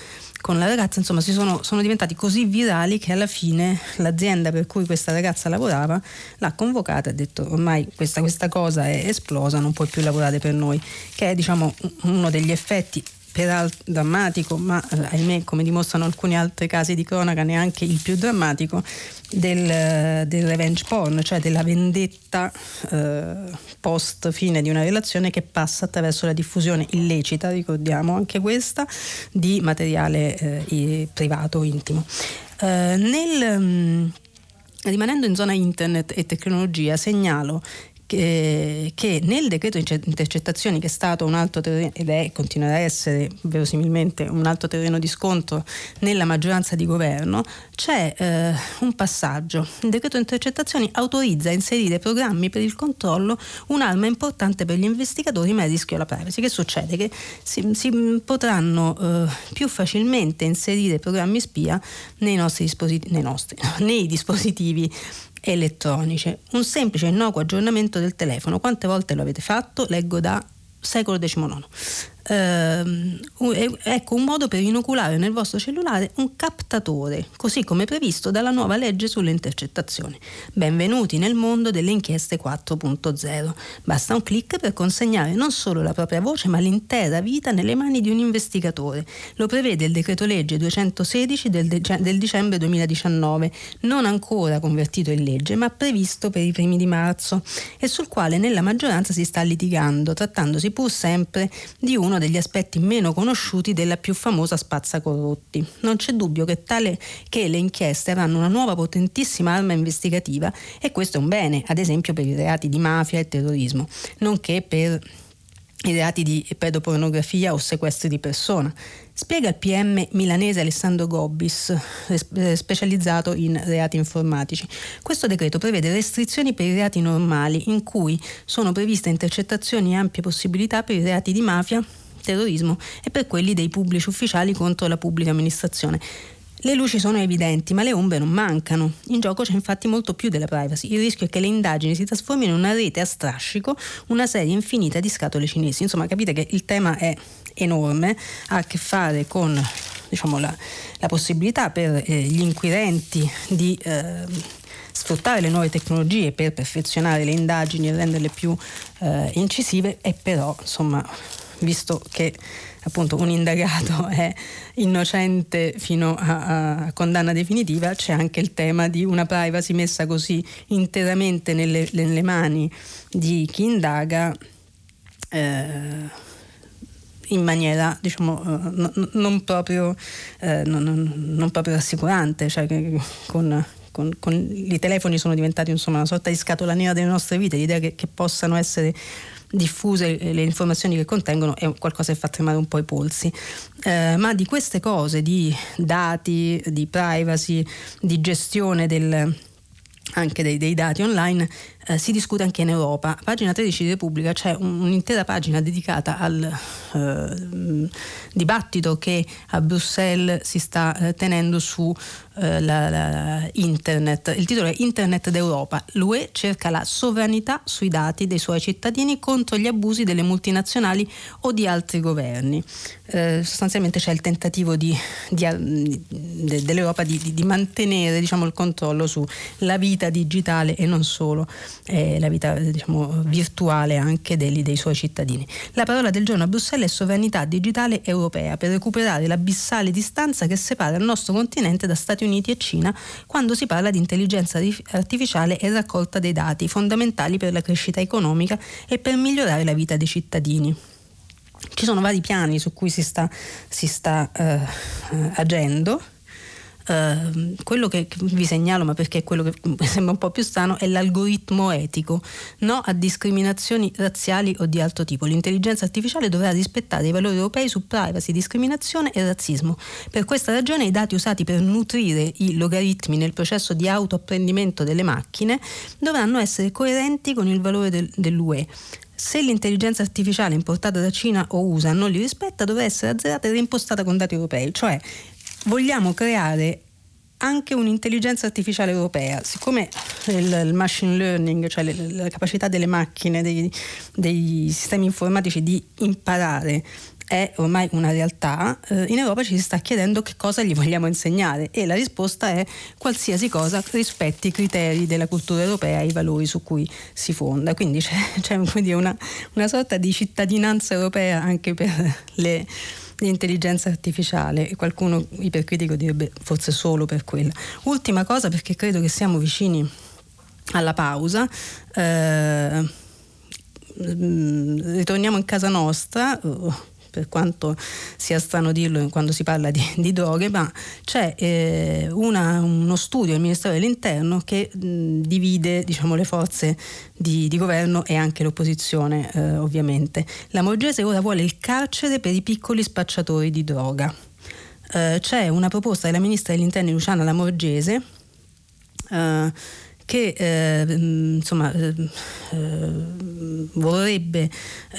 con la ragazza, insomma, sono, sono, diventati così virali che alla fine l'azienda per cui questa ragazza lavorava l'ha convocata e ha detto ormai questa, questa cosa è esplosa, non puoi più lavorare per noi, che è diciamo uno degli effetti peraltro drammatico, ma eh, ahimè, come dimostrano alcuni altri casi di cronaca, neanche il più drammatico, del, del revenge porn, cioè della vendetta eh, post fine di una relazione che passa attraverso la diffusione illecita, ricordiamo anche questa, di materiale eh, privato, intimo. Eh, nel, mm, rimanendo in zona internet e tecnologia, segnalo che, che nel decreto intercettazioni che è stato un altro terreno ed è continuerà a essere verosimilmente un altro terreno di scontro nella maggioranza di governo c'è eh, un passaggio il decreto intercettazioni autorizza a inserire programmi per il controllo un'arma importante per gli investigatori ma è rischio alla privacy che succede? che si, si potranno eh, più facilmente inserire programmi spia nei nostri dispositivi nei, nostri, nei dispositivi elettronici. Un semplice e innocuo aggiornamento del telefono. Quante volte lo avete fatto? Leggo da secolo XIX. Eh, ecco un modo per inoculare nel vostro cellulare un captatore, così come previsto dalla nuova legge sulle intercettazioni. Benvenuti nel mondo delle inchieste 4.0. Basta un clic per consegnare non solo la propria voce, ma l'intera vita nelle mani di un investigatore. Lo prevede il decreto legge 216 del, de- del dicembre 2019, non ancora convertito in legge, ma previsto per i primi di marzo e sul quale nella maggioranza si sta litigando, trattandosi pur sempre di uno degli aspetti meno conosciuti della più famosa spazza corrotti. Non c'è dubbio che, tale, che le inchieste avranno una nuova potentissima arma investigativa e questo è un bene, ad esempio per i reati di mafia e terrorismo, nonché per i reati di pedopornografia o sequestri di persona. Spiega il PM milanese Alessandro Gobbis, specializzato in reati informatici. Questo decreto prevede restrizioni per i reati normali, in cui sono previste intercettazioni e ampie possibilità per i reati di mafia, terrorismo e per quelli dei pubblici ufficiali contro la pubblica amministrazione. Le luci sono evidenti, ma le ombre non mancano. In gioco c'è infatti molto più della privacy. Il rischio è che le indagini si trasformino in una rete a strascico, una serie infinita di scatole cinesi. Insomma, capite che il tema è enorme, ha a che fare con diciamo, la, la, possibilità per eh, gli inquirenti di eh, sfruttare le nuove tecnologie per perfezionare le indagini e renderle più eh, incisive e però insomma visto che appunto un indagato è innocente fino a, a, condanna definitiva, c'è anche il tema di una privacy messa così interamente nelle, nelle mani di chi indaga. Eh, in maniera diciamo uh, non, proprio, uh, non, non, proprio, rassicurante, cioè con, con, con, i telefoni sono diventati insomma, una sorta di scatola nera delle nostre vite, l'idea che, che possano essere diffuse le informazioni che contengono è qualcosa che fa tremare un po' i polsi. Eh, ma di queste cose, di dati, di privacy, di gestione del, anche dei, dei, dati online, eh, si discute anche in Europa. Pagina 13 di Repubblica c'è un, un'intera pagina dedicata al eh, dibattito che a Bruxelles si sta eh, tenendo su eh, la, la internet. Il titolo è Internet d'Europa. L'UE cerca la sovranità sui dati dei suoi cittadini contro gli abusi delle multinazionali o di altri governi. Eh, sostanzialmente c'è il tentativo di, di, de, dell'Europa di, di mantenere diciamo, il controllo sulla vita digitale e non solo eh, la vita diciamo, virtuale anche dei, dei suoi cittadini. La parola del giorno a Bruxelles è sovranità digitale europea per recuperare l'abissale distanza che separa il nostro continente da Stati Uniti e Cina quando si parla di intelligenza artificiale e raccolta dei dati fondamentali per la crescita economica e per migliorare la vita dei cittadini. Ci sono vari piani su cui si sta, si sta eh, agendo Uh, quello che vi segnalo, ma perché è quello che mi sembra un po' più strano, è l'algoritmo etico, no a discriminazioni razziali o di altro tipo. L'intelligenza artificiale dovrà rispettare i valori europei su privacy, discriminazione e razzismo. Per questa ragione i dati usati per nutrire i logaritmi nel processo di autoapprendimento delle macchine dovranno essere coerenti con il valore del, dell'UE. Se l'intelligenza artificiale importata da Cina o USA non li rispetta, dovrà essere azzerata e reimpostata con dati europei, cioè vogliamo creare anche un'intelligenza artificiale europea, siccome il, il machine learning, cioè le, la capacità delle macchine, dei, dei, sistemi informatici di imparare è ormai una realtà, eh, in Europa ci si sta chiedendo che cosa gli vogliamo insegnare e la risposta è qualsiasi cosa rispetti i criteri della cultura europea e i valori su cui si fonda. Quindi c'è, c'è una, una sorta di cittadinanza europea anche per le di intelligenza artificiale e qualcuno ipercritico direbbe forse solo per quella. Ultima cosa perché credo che siamo vicini alla pausa. Eh, mm, ritorniamo in casa nostra. Uh, per quanto sia strano dirlo quando si parla di, di droghe, ma c'è eh, una, uno studio del Ministero dell'Interno che mh, divide diciamo, le forze di, di, governo e anche l'opposizione eh, ovviamente. La Morgese ora vuole il carcere per i piccoli spacciatori di droga. Eh, c'è una proposta della ministra dell'Interno Luciana Lamorgese eh, che eh, insomma, eh, eh, vorrebbe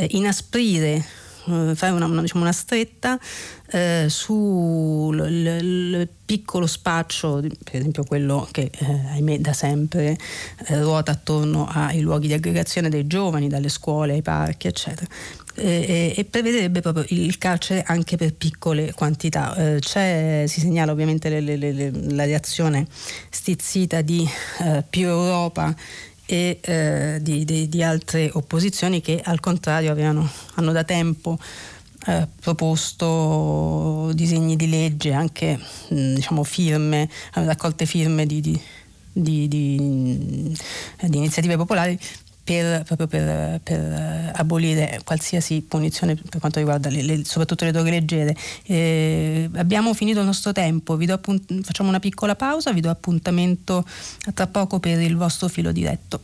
inasprire fare una, una, diciamo una stretta eh, sul piccolo spaccio, per esempio quello che eh, ahimè da sempre eh, ruota attorno ai luoghi di aggregazione dei giovani, dalle scuole ai parchi, eccetera. E, e, prevederebbe proprio il carcere anche per piccole quantità. Eh, si segnala ovviamente le, le, le, la reazione stizzita di eh, più Europa e eh, di, di, di, altre opposizioni che al contrario avevano, hanno da tempo eh, proposto disegni di legge, anche mh, diciamo firme, raccolte firme di, di iniziative popolari per, proprio per, per, abolire qualsiasi punizione per quanto riguarda le, le, soprattutto le droghe leggere. Eh, abbiamo finito il nostro tempo, appunt- facciamo una piccola pausa, vi do appuntamento tra poco per il vostro filo diretto.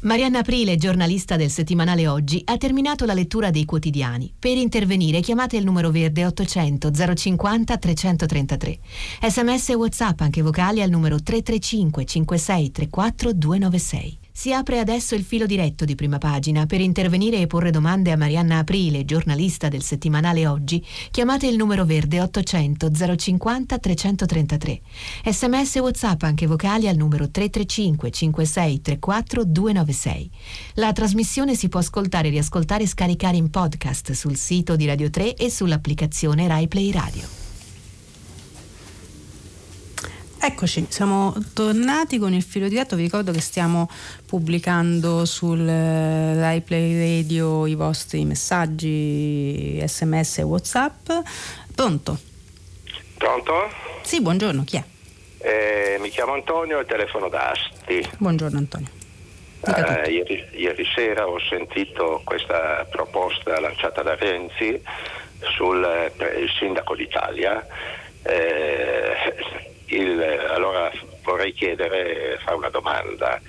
Marianna Aprile, giornalista del settimanale Oggi, ha terminato la lettura dei quotidiani. Per intervenire chiamate il numero verde 800 050 333. Sms e WhatsApp anche vocali al numero 335 56 34 296. Si apre adesso il filo diretto di prima pagina. Per intervenire e porre domande a Marianna Aprile, giornalista del settimanale Oggi, chiamate il numero verde 800 050 333. Sms e WhatsApp anche vocali al numero 335 56 34 296. La trasmissione si può ascoltare, riascoltare e scaricare in podcast sul sito di Radio 3 e sull'applicazione RaiPlay Radio. Eccoci, siamo tornati con il filo diretto, vi ricordo che stiamo pubblicando sul eh, Rai Play Radio i vostri messaggi, sms e whatsapp. Pronto? Pronto? Sì, buongiorno, chi è? Eh, mi chiamo Antonio e telefono da Asti. Buongiorno Antonio. Eh, ieri, ieri, sera ho sentito questa proposta lanciata da Renzi sul eh, sindaco d'Italia. Eh, il, allora vorrei chiedere, fare una domanda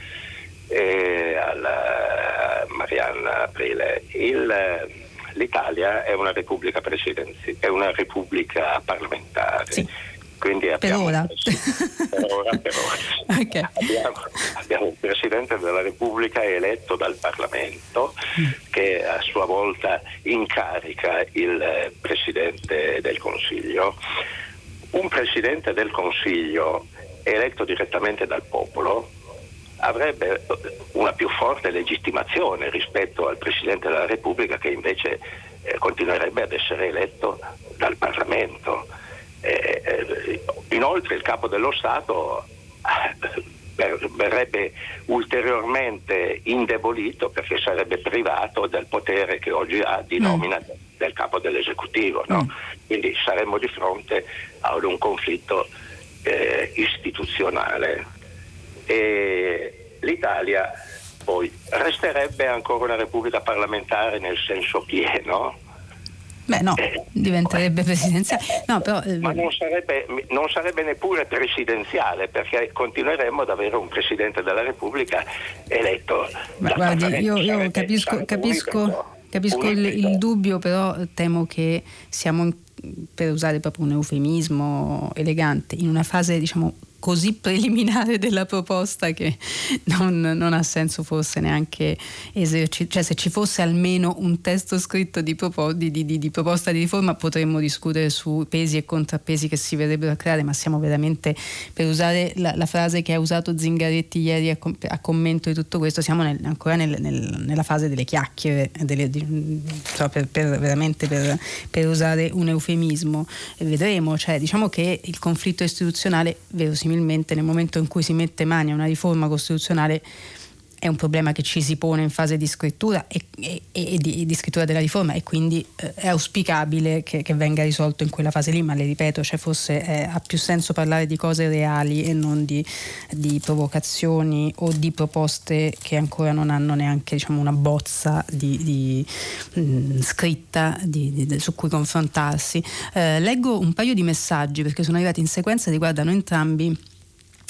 eh, alla Marianna Aprile. Il, l'Italia è una repubblica presidenziale, è una repubblica parlamentare. Sì. Quindi abbiamo, per ora. per ora, per ora. Okay. Abbiamo, abbiamo, un Presidente della Repubblica eletto dal Parlamento mm. che a sua volta incarica il Presidente del Consiglio un Presidente del Consiglio eletto direttamente dal popolo avrebbe una più forte legittimazione rispetto al Presidente della Repubblica che invece eh, continuerebbe ad essere eletto dal Parlamento. Eh, eh, inoltre il Capo dello Stato eh, verrebbe ulteriormente indebolito perché sarebbe privato del potere che oggi ha di mm. nomina. Del capo dell'esecutivo. No? Mm. Quindi saremmo di fronte ad un conflitto eh, istituzionale. E l'Italia poi resterebbe ancora una repubblica parlamentare nel senso pieno. Beh no, eh, diventerebbe presidenziale. No, però, eh... Ma non sarebbe, non sarebbe, neppure presidenziale perché continueremmo ad avere un Presidente della Repubblica eletto. Ma guardi, io, io capisco, capisco, capisco il, il, dubbio, però temo che siamo per usare proprio un eufemismo elegante, in una fase diciamo così preliminare della proposta che non, non ha senso forse neanche esercitare, cioè se ci fosse almeno un testo scritto di, propos- di, di, di, proposta di riforma potremmo discutere su pesi e contrappesi che si verrebbero a creare, ma siamo veramente, per usare la, la frase che ha usato Zingaretti ieri a, com- a commento di tutto questo, siamo nel, ancora nel, nel, nella fase delle chiacchiere, delle, cioè per, per, veramente per, per, usare un eufemismo. Vedremo, cioè, diciamo che il conflitto istituzionale verosimilmente verosimilmente nel momento in cui si mette mani a una riforma costituzionale è un problema che ci si pone in fase di scrittura e, e, e di, di, scrittura della riforma e quindi eh, è auspicabile che, che, venga risolto in quella fase lì, ma le ripeto, cioè forse eh, ha più senso parlare di cose reali e non di, di, provocazioni o di proposte che ancora non hanno neanche diciamo, una bozza di, mh, mm, scritta su cui confrontarsi. Eh, leggo un paio di messaggi perché sono arrivati in sequenza, riguardano entrambi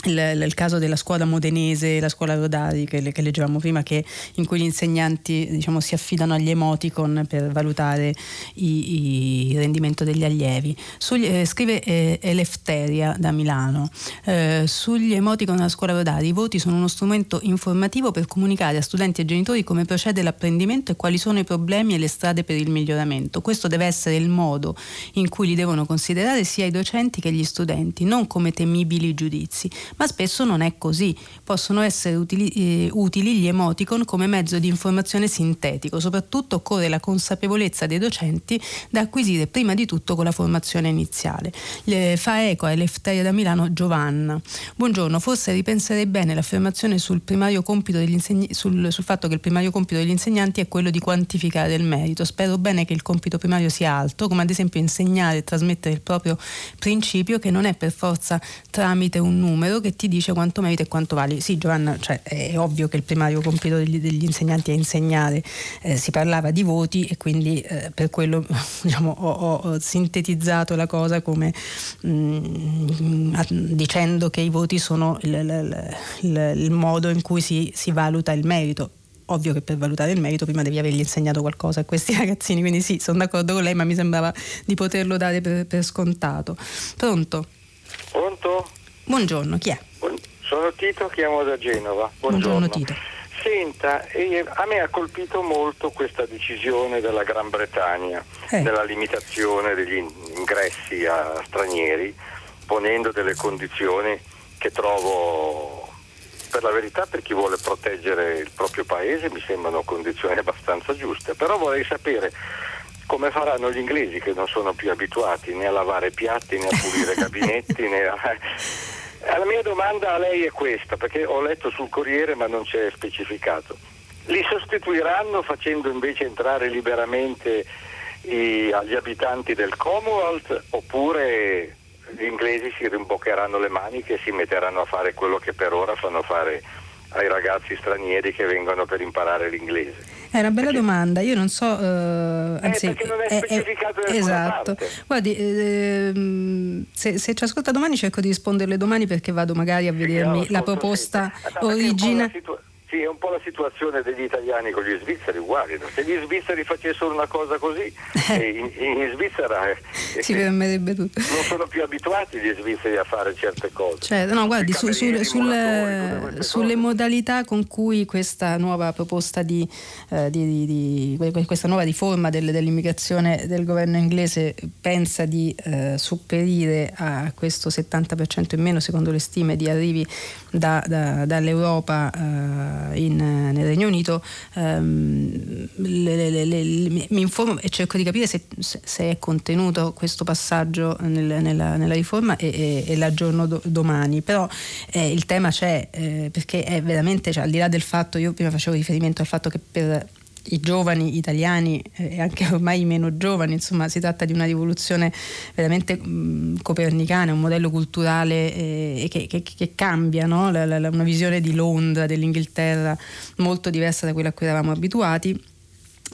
il, il, caso della scuola modenese, la scuola Rodari che, che leggevamo prima, che, in cui gli insegnanti diciamo, si affidano agli emoticon per valutare il rendimento degli allievi. Sugli, eh, scrive eh, Elefteria da Milano, eh, sugli emoticon della scuola Rodari i voti sono uno strumento informativo per comunicare a studenti e genitori come procede l'apprendimento e quali sono i problemi e le strade per il miglioramento. Questo deve essere il modo in cui li devono considerare sia i docenti che gli studenti, non come temibili giudizi ma spesso non è così. Possono essere utili, eh, utili gli emoticon come mezzo di informazione sintetico, soprattutto occorre la consapevolezza dei docenti da acquisire prima di tutto con la formazione iniziale. Le fa eco a Eleftheria da Milano Giovanna. Buongiorno, forse ripenserei bene l'affermazione sul, insegn- sul, sul fatto che il primario compito degli insegnanti è quello di quantificare il merito. Spero bene che il compito primario sia altro, come ad esempio insegnare e trasmettere il proprio principio che non è per forza tramite un numero che ti dice quanto meriti e quanto vali. Sì, Giovanna, cioè, è ovvio che il primario compito degli, degli insegnanti è insegnare, eh, si parlava di voti e quindi eh, per quello diciamo, ho, ho, sintetizzato la cosa come mh, mm, dicendo che i voti sono il, il, il, il modo in cui si, si valuta il merito ovvio che per valutare il merito prima devi avergli insegnato qualcosa a questi ragazzini, quindi sì, sono d'accordo con lei, ma mi sembrava di poterlo dare per, per scontato. Pronto? Pronto? Buongiorno, chi è? Sono Tito, chiamo da Genova. Buongiorno, Buongiorno Tito. Senta, a me ha colpito molto questa decisione della Gran Bretagna eh. nella limitazione degli ingressi a stranieri, ponendo delle condizioni che trovo, per la verità, per chi vuole proteggere il proprio paese, mi sembrano condizioni abbastanza giuste. Però vorrei sapere come faranno gli inglesi che non sono più abituati né a lavare piatti né a pulire gabinetti né a La mia domanda a lei è questa, perché ho letto sul Corriere ma non c'è specificato. Li sostituiranno facendo invece entrare liberamente i, agli abitanti del Commonwealth oppure gli inglesi si rimboccheranno le maniche e si metteranno a fare quello che per ora fanno fare ai ragazzi stranieri che vengono per imparare l'inglese? È una bella domanda, io non so, uh, anzi, eh, non è specificato è, è, esatto. Guardi, eh, se, se, ci ascolta domani cerco di risponderle domani perché vado magari a vedermi la proposta originale. Sì, è un po' la situazione degli italiani con gli svizzeri uguali. No? Se gli svizzeri facessero una cosa così, eh. in, in, Svizzera eh, si fermerebbe tutto. Non sono più abituati gli svizzeri a fare certe cose. Cioè, no, guardi, su, sul, sul, sulle modalità con cui questa nuova proposta di, eh, di, di, di questa nuova riforma del, dell'immigrazione del governo inglese pensa di eh, sopperire a questo 70% in meno, secondo le stime, di arrivi da, da, dall'Europa eh, in, nel Regno Unito, ehm, le, le, le, mi informo e cerco di capire se, se è contenuto questo passaggio nel, nella, nella, riforma e, e, e l'aggiorno do, domani, però eh, il tema c'è eh, perché è veramente, cioè, al di là del fatto, io prima facevo riferimento al fatto che per i giovani italiani eh, e anche ormai i meno giovani, insomma si tratta di una rivoluzione veramente mh, copernicana, un modello culturale eh, che, che, che, cambia, no? la, la, una visione di Londra, dell'Inghilterra molto diversa da quella a cui eravamo abituati.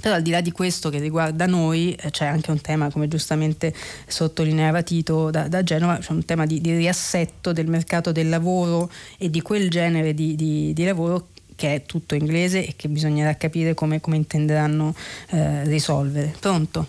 Però al di là di questo che riguarda noi eh, c'è anche un tema, come giustamente sottolineava Tito da, da Genova, c'è un tema di, di, riassetto del mercato del lavoro e di quel genere di, di, di lavoro che è tutto inglese e che bisognerà capire come, come intenderanno eh, risolvere. Pronto?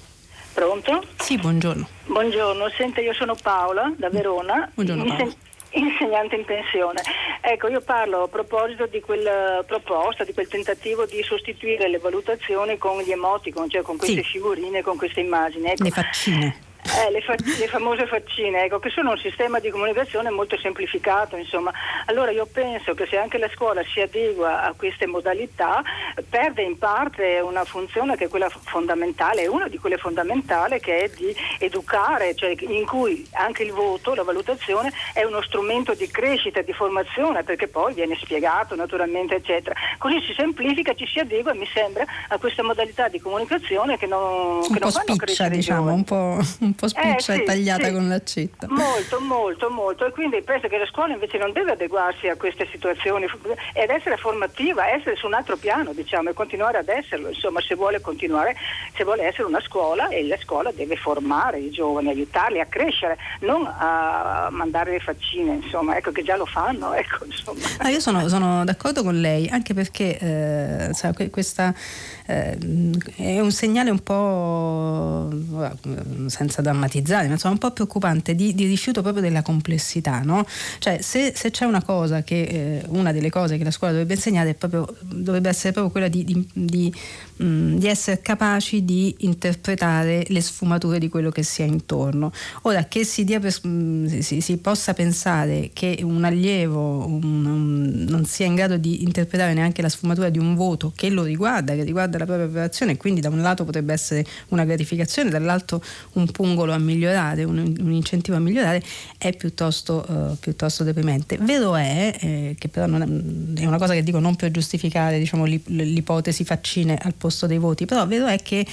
Pronto? Sì, buongiorno. Buongiorno, sente io sono Paola da Verona. Buongiorno Paola. insegnante in pensione. Ecco, io parlo a proposito di quella proposta, di quel tentativo di sostituire le valutazioni con gli emoticon, cioè con queste sì. figurine, con queste immagini. Ecco. Le faccine. Eh, le, fa- le, famose faccine, ecco, che sono un sistema di comunicazione molto semplificato, insomma. Allora io penso che se anche la scuola si adegua a queste modalità, perde in parte una funzione che è quella fondamentale, una di quelle fondamentali che è di educare, cioè in cui anche il voto, la valutazione è uno strumento di crescita, di formazione, perché poi viene spiegato naturalmente, eccetera. Così si semplifica, ci si adegua, mi sembra, a questa modalità di comunicazione che non, che non fanno spiccia, diciamo, un po', un po' spiccia eh, sì, e tagliata sì. con l'accetta. Molto, molto, molto. E quindi penso che la scuola invece non deve adeguarsi a queste situazioni ed essere formativa, essere su un altro piano, diciamo, e continuare ad esserlo. Insomma, se vuole continuare, se vuole essere una scuola e la scuola deve formare i giovani, aiutarli a crescere, non a mandare le faccine, insomma, ecco che già lo fanno. Ecco, ah, io sono, sono, d'accordo con lei, anche perché eh, sa, questa eh, è un segnale un po' senza drammatizzare, ma insomma un po' preoccupante di, di rifiuto proprio della complessità. No? Cioè, se, se, c'è una cosa che eh, una delle cose che la scuola dovrebbe insegnare proprio, dovrebbe essere proprio quella di, di, di, mm, di, essere capaci di interpretare le sfumature di quello che si ha intorno. Ora che si, per, mm, si, si possa pensare che un allievo un, un, non sia in grado di interpretare neanche la sfumatura di un voto che lo riguarda, che riguarda la propria operazione e quindi da un lato potrebbe essere una gratificazione, dall'altro un pungolo a migliorare, un, un incentivo a migliorare, è piuttosto, uh, piuttosto deprimente. Vero è, eh, che però è, è, una cosa che dico non per giustificare diciamo, l'ipotesi faccine al posto dei voti, però vero è che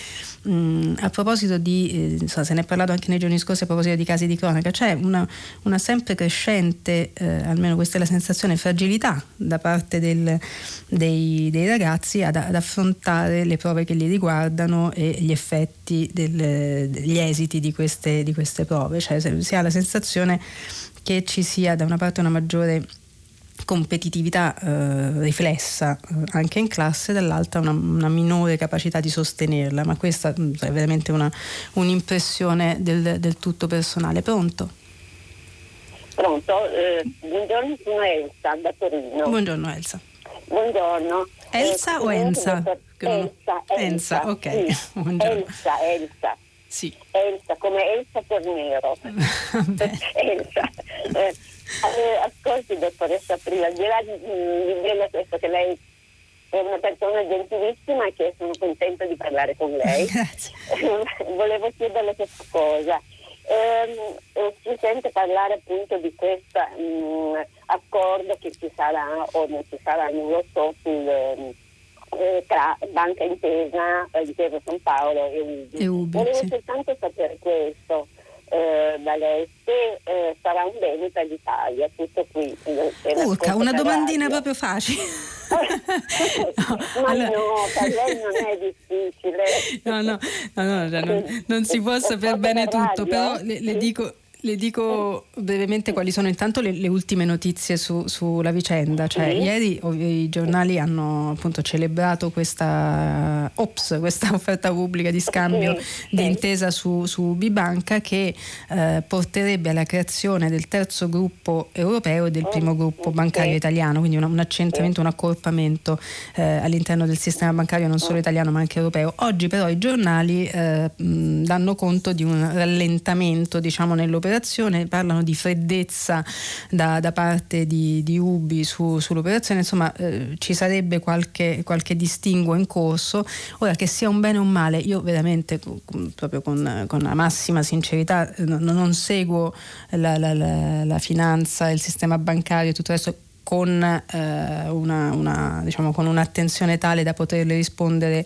mh, a proposito di, eh, so, se ne è parlato anche nei giorni scorsi a proposito di casi di cronaca, c'è una, una sempre crescente, eh, almeno questa è la sensazione, fragilità da parte del, dei, dei, ragazzi ad, ad affrontare le prove che li riguardano e gli effetti, del, degli esiti di queste, di queste prove, cioè si ha la sensazione che ci sia da una parte una maggiore competitività eh, riflessa eh, anche in classe, dall'altra una, una, minore capacità di sostenerla, ma questa mm, è veramente una, un'impressione del, del, tutto personale. Pronto? Pronto, eh, buongiorno, sono Elsa da Torino. Buongiorno Elsa. Buongiorno. Elsa o Ensa? Elsa, Elsa, ok. Sì. Elsa, Elsa. Sì. Elsa, come Elsa Tornero. Elsa. Eh, eh, ascolti, dottoressa Prima, al di là di, di dire questo che lei è una persona gentilissima e che sono contenta di parlare con lei. Grazie. Volevo chiederle questa cosa. ehm, si sente parlare appunto di questo mm, accordo che ci sarà o non ci sarà, non lo so, sul, eh, tra Banca Intesa, eh, Intesa San Paolo e Ubi. E Ubi Volevo sì. soltanto sapere questo eh, da lei se eh, sarà un bene per l'Italia, tutto qui. Urca, una domandina radio. proprio facile. Ma allora... no, per lei non è difficile. No, no, no, no cioè non, non, si può sapere bene tutto, però le, le dico le dico brevemente quali sono intanto le, le ultime notizie su, sulla vicenda. Cioè. Ieri i giornali hanno appunto celebrato questa OPS, questa offerta pubblica di scambio di intesa su, su Bibanca che eh, porterebbe alla creazione del terzo gruppo europeo e del primo gruppo bancario italiano, quindi un, un accentramento, un accorpamento eh, all'interno del sistema bancario non solo italiano ma anche europeo. Oggi però i giornali eh, danno conto di un rallentamento diciamo, nell'operazione l'operazione, parlano di freddezza da, da parte di, di Ubi su, sull'operazione, insomma eh, ci sarebbe qualche, qualche, distinguo in corso. Ora che sia un bene o un male, io veramente proprio con, con la massima sincerità non, non seguo la, la, la, la finanza, il sistema bancario e tutto il resto con, eh, una, una, diciamo, con un'attenzione tale da poterle rispondere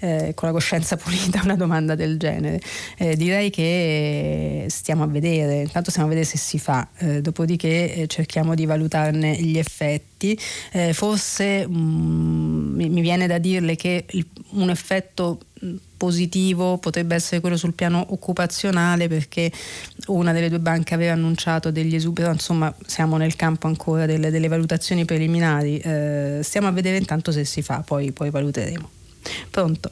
eh, con la coscienza pulita una domanda del genere. Eh, direi che stiamo a vedere, intanto stiamo a vedere se si fa, eh, dopodiché eh, cerchiamo di valutarne gli effetti. Forse mh, mm, mi, viene da dirle che il, un effetto positivo potrebbe essere quello sul piano occupazionale perché una delle due banche aveva annunciato degli esuberi, insomma siamo nel campo ancora delle, delle valutazioni preliminari, eh, stiamo a vedere intanto se si fa, poi, poi valuteremo. Pronto?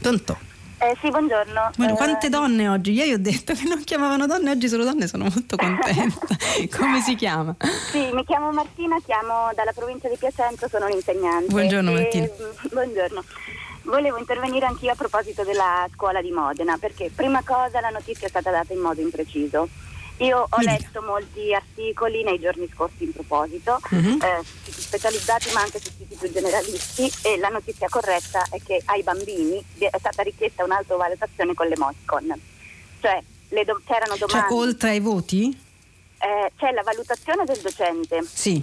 Pronto? Eh, sì, buongiorno. Bueno, quante eh, donne oggi? Ieri ho detto che non chiamavano donne, oggi sono donne, sono molto contenta. Come si chiama? Sì, mi chiamo Martina, chiamo dalla provincia di Piacenza, sono un'insegnante. Buongiorno Martina. E, buongiorno. Volevo intervenire anch'io a proposito della scuola di Modena, perché prima cosa la notizia è stata data in modo impreciso. Io ho letto molti articoli nei giorni scorsi in proposito, uh-huh. eh, siti specializzati ma anche su siti più generalisti e la notizia corretta è che ai bambini è stata richiesta un'autovalutazione con l'emoticon. Cioè, do- c'erano cioè, domande... Cioè, oltre ai voti? Eh, c'è la valutazione del docente. Sì.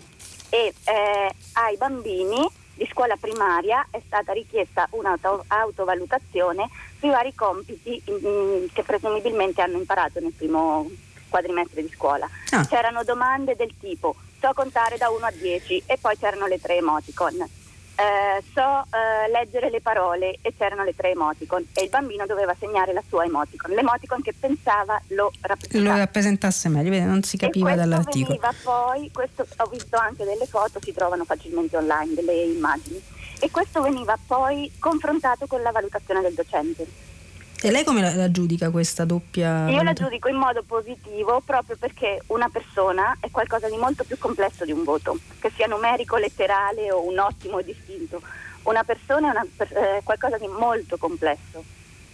E eh, ai bambini di scuola primaria è stata richiesta un'autovalutazione sui vari compiti in, in, che presumibilmente hanno imparato nel primo quadrimestre di scuola. Ah. C'erano domande del tipo so contare da 1 a 10 e poi c'erano le tre emoticon. Eh, so eh, leggere le parole e c'erano le tre emoticon e il bambino doveva segnare la sua emoticon, l'emoticon che pensava lo rappresentasse, lo rappresentasse meglio, non si capiva dall'articolo. Poi, questo, ho visto anche delle foto, si trovano facilmente online, delle immagini, e questo veniva poi confrontato con la valutazione del docente. E lei come la, la giudica questa doppia? Io la giudico in modo positivo proprio perché una persona è qualcosa di molto più complesso di un voto, che sia numerico, letterale o un ottimo distinto. Una persona è una, eh, qualcosa di molto complesso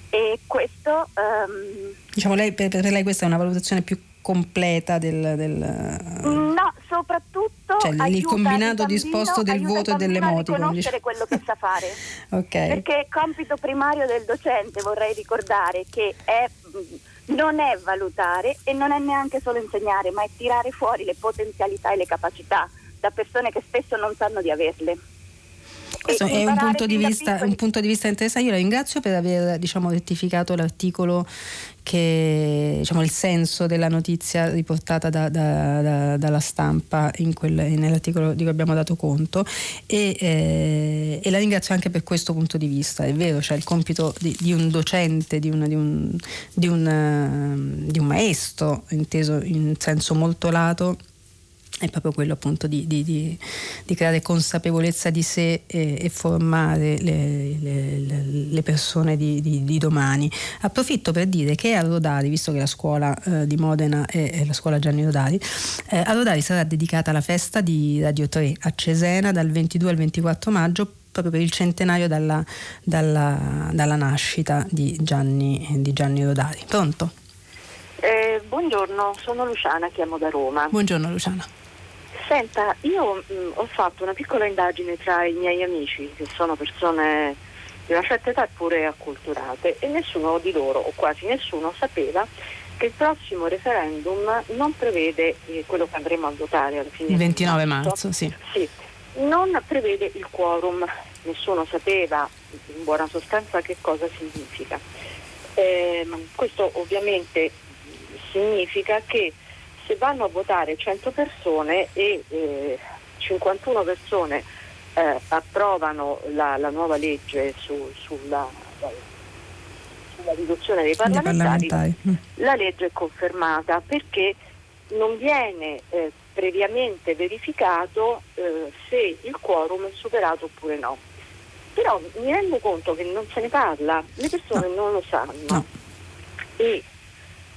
e questo... Um, diciamo lei, per, per lei questa è una valutazione più completa del, del... No, soprattutto cioè, il combinato il bambino, disposto del voto e dell'emotico. A riconoscere quello che sa fare. okay. Perché compito primario del docente, vorrei ricordare, che è, non è valutare e non è neanche solo insegnare, ma è tirare fuori le potenzialità e le capacità da persone che spesso non sanno di averle. Questo è un punto, vista, un punto, di vista, interessante. Io la ringrazio per aver diciamo, rettificato l'articolo che diciamo, il senso della notizia riportata da, da, da, dalla stampa quel, nell'articolo di cui abbiamo dato conto e, eh, e, la ringrazio anche per questo punto di vista. È vero, cioè il compito di, di un docente, di un, di, un, di, un, di un maestro, inteso in senso molto lato, è proprio quello appunto di, di, di, di creare consapevolezza di sé e, e formare le, le, le persone di, domani. Approfitto per dire che a Rodari, visto che la scuola eh, di Modena è, è, la scuola Gianni Rodari, eh, a Rodari sarà dedicata la festa di Radio 3 a Cesena dal 22 al 24 maggio proprio per il centenario dalla, dalla, dalla nascita di Gianni, di Gianni Rodari. Pronto? Eh, buongiorno, sono Luciana, chiamo da Roma. Buongiorno Luciana. Senta, io mh, mm, ho fatto una piccola indagine tra i miei amici, che sono persone di una certa età eppure acculturate e nessuno di loro, o quasi nessuno, sapeva che il prossimo referendum non prevede eh, quello che andremo a votare alla fine. Il 29 marzo, marzo sì. sì. Non prevede il quorum, nessuno sapeva in buona sostanza che cosa significa. Eh, questo ovviamente significa che se vanno a votare 100 persone e eh, 51 persone eh, approvano la, la, nuova legge su, sulla, sulla, riduzione dei parlamentari, parlamentari, la legge è confermata perché non viene eh, previamente verificato eh, se il quorum è superato oppure no. Però mi rendo conto che non se ne parla, le persone no. non lo sanno no. e